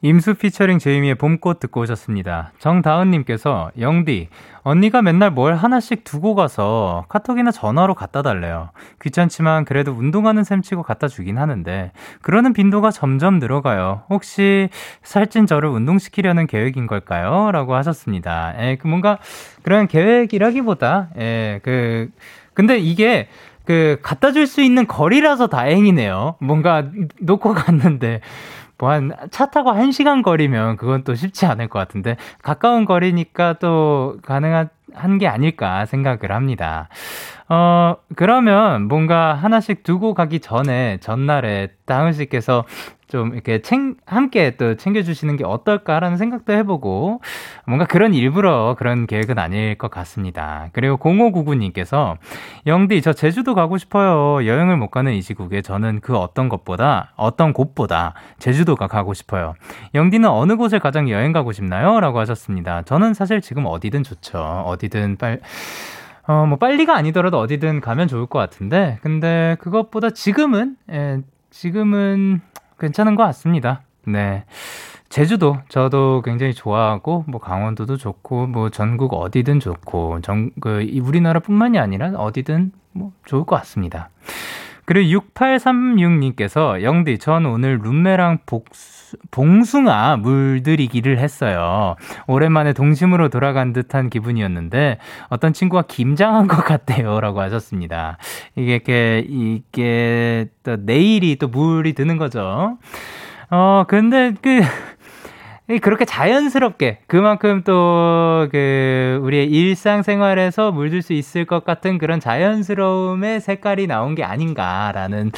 임수 피처링 제이미의 봄꽃 듣고 오셨습니다. 정다은님께서 영디 언니가 맨날 뭘 하나씩 두고 가서 카톡이나 전화로 갖다 달래요. 귀찮지만 그래도 운동하는 셈 치고 갖다 주긴 하는데 그러는 빈도가 점점 늘어가요. 혹시 살찐 저를 운동시키려는 계획인 걸까요? 라고 하셨습니다. 에, 그 뭔가 그런 계획이라기보다 에, 그 근데 이게 그 갖다 줄 수 있는 거리라서 다행이네요. 뭔가 놓고 갔는데 뭐 한 차 타고 한 시간 거리면 그건 또 쉽지 않을 것 같은데 가까운 거리니까 또 가능한 한 게 아닐까 생각을 합니다. 어, 그러면 뭔가 하나씩 두고 가기 전에 전날에 다은 씨께서 좀 이렇게 챙, 함께 또 챙겨주시는 게 어떨까라는 생각도 해보고 뭔가 그런 일부러 그런 계획은 아닐 것 같습니다. 그리고 0599님께서 영디, 저 제주도 가고 싶어요. 여행을 못 가는 이 시국에 저는 그 어떤 것보다, 어떤 곳보다 제주도가 가고 싶어요. 영디는 어느 곳을 가장 여행 가고 싶나요? 라고 하셨습니다. 저는 사실 지금 어디든 좋죠. 어디든 빨, 어, 뭐 빨리가 아니더라도 어디든 가면 좋을 것 같은데, 근데 그것보다 지금은, 예, 지금은 괜찮은 것 같습니다. 네. 제주도 저도 굉장히 좋아하고 뭐 강원도도 좋고 뭐 전국 어디든 좋고 전 그 우리나라뿐만이 아니라 어디든 뭐 좋을 것 같습니다. 그리고 6836님께서 영디 전 오늘 룸메랑 복수, 봉숭아 물들이기를 했어요. 오랜만에 동심으로 돌아간 듯한 기분이었는데 어떤 친구가 김장한 것 같대요라고 하셨습니다. 이게 이게 이게 또 내일이 또 물이 드는 거죠. 어 근데 그 그렇게 자연스럽게 그만큼 또 그 우리의 일상생활에서 물들 수 있을 것 같은 그런 자연스러움의 색깔이 나온 게 아닌가라는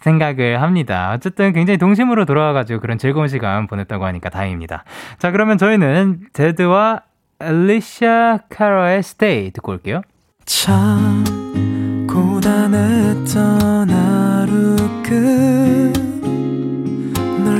생각을 합니다. 어쨌든 굉장히 동심으로 돌아와가지고 그런 즐거운 시간 보냈다고 하니까 다행입니다. 자, 그러면 저희는 데드와 엘리샤 카라의 Stay 듣고 올게요. 참 고단했던 하루 끝널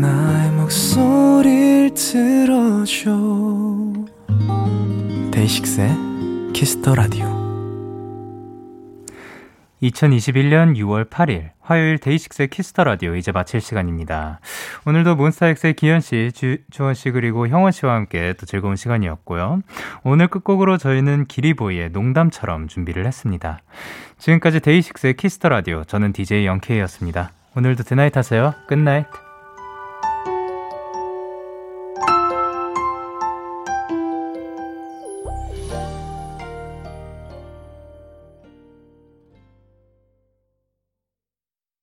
나의 목소리를 들어줘 데이식스의 키스 더 라디오 2021년 6월 8일 화요일 데이식스의 키스 더 라디오 이제 마칠 시간입니다. 오늘도 몬스타엑스의 기현 씨, 주, 주헌 씨 그리고 형원 씨와 함께 또 즐거운 시간이었고요. 오늘 끝곡으로 저희는 기리보이의 농담처럼 준비를 했습니다. 지금까지 데이식스의 키스 더 라디오 저는 DJ 영케이였습니다. 오늘도 good night 하세요. Good night.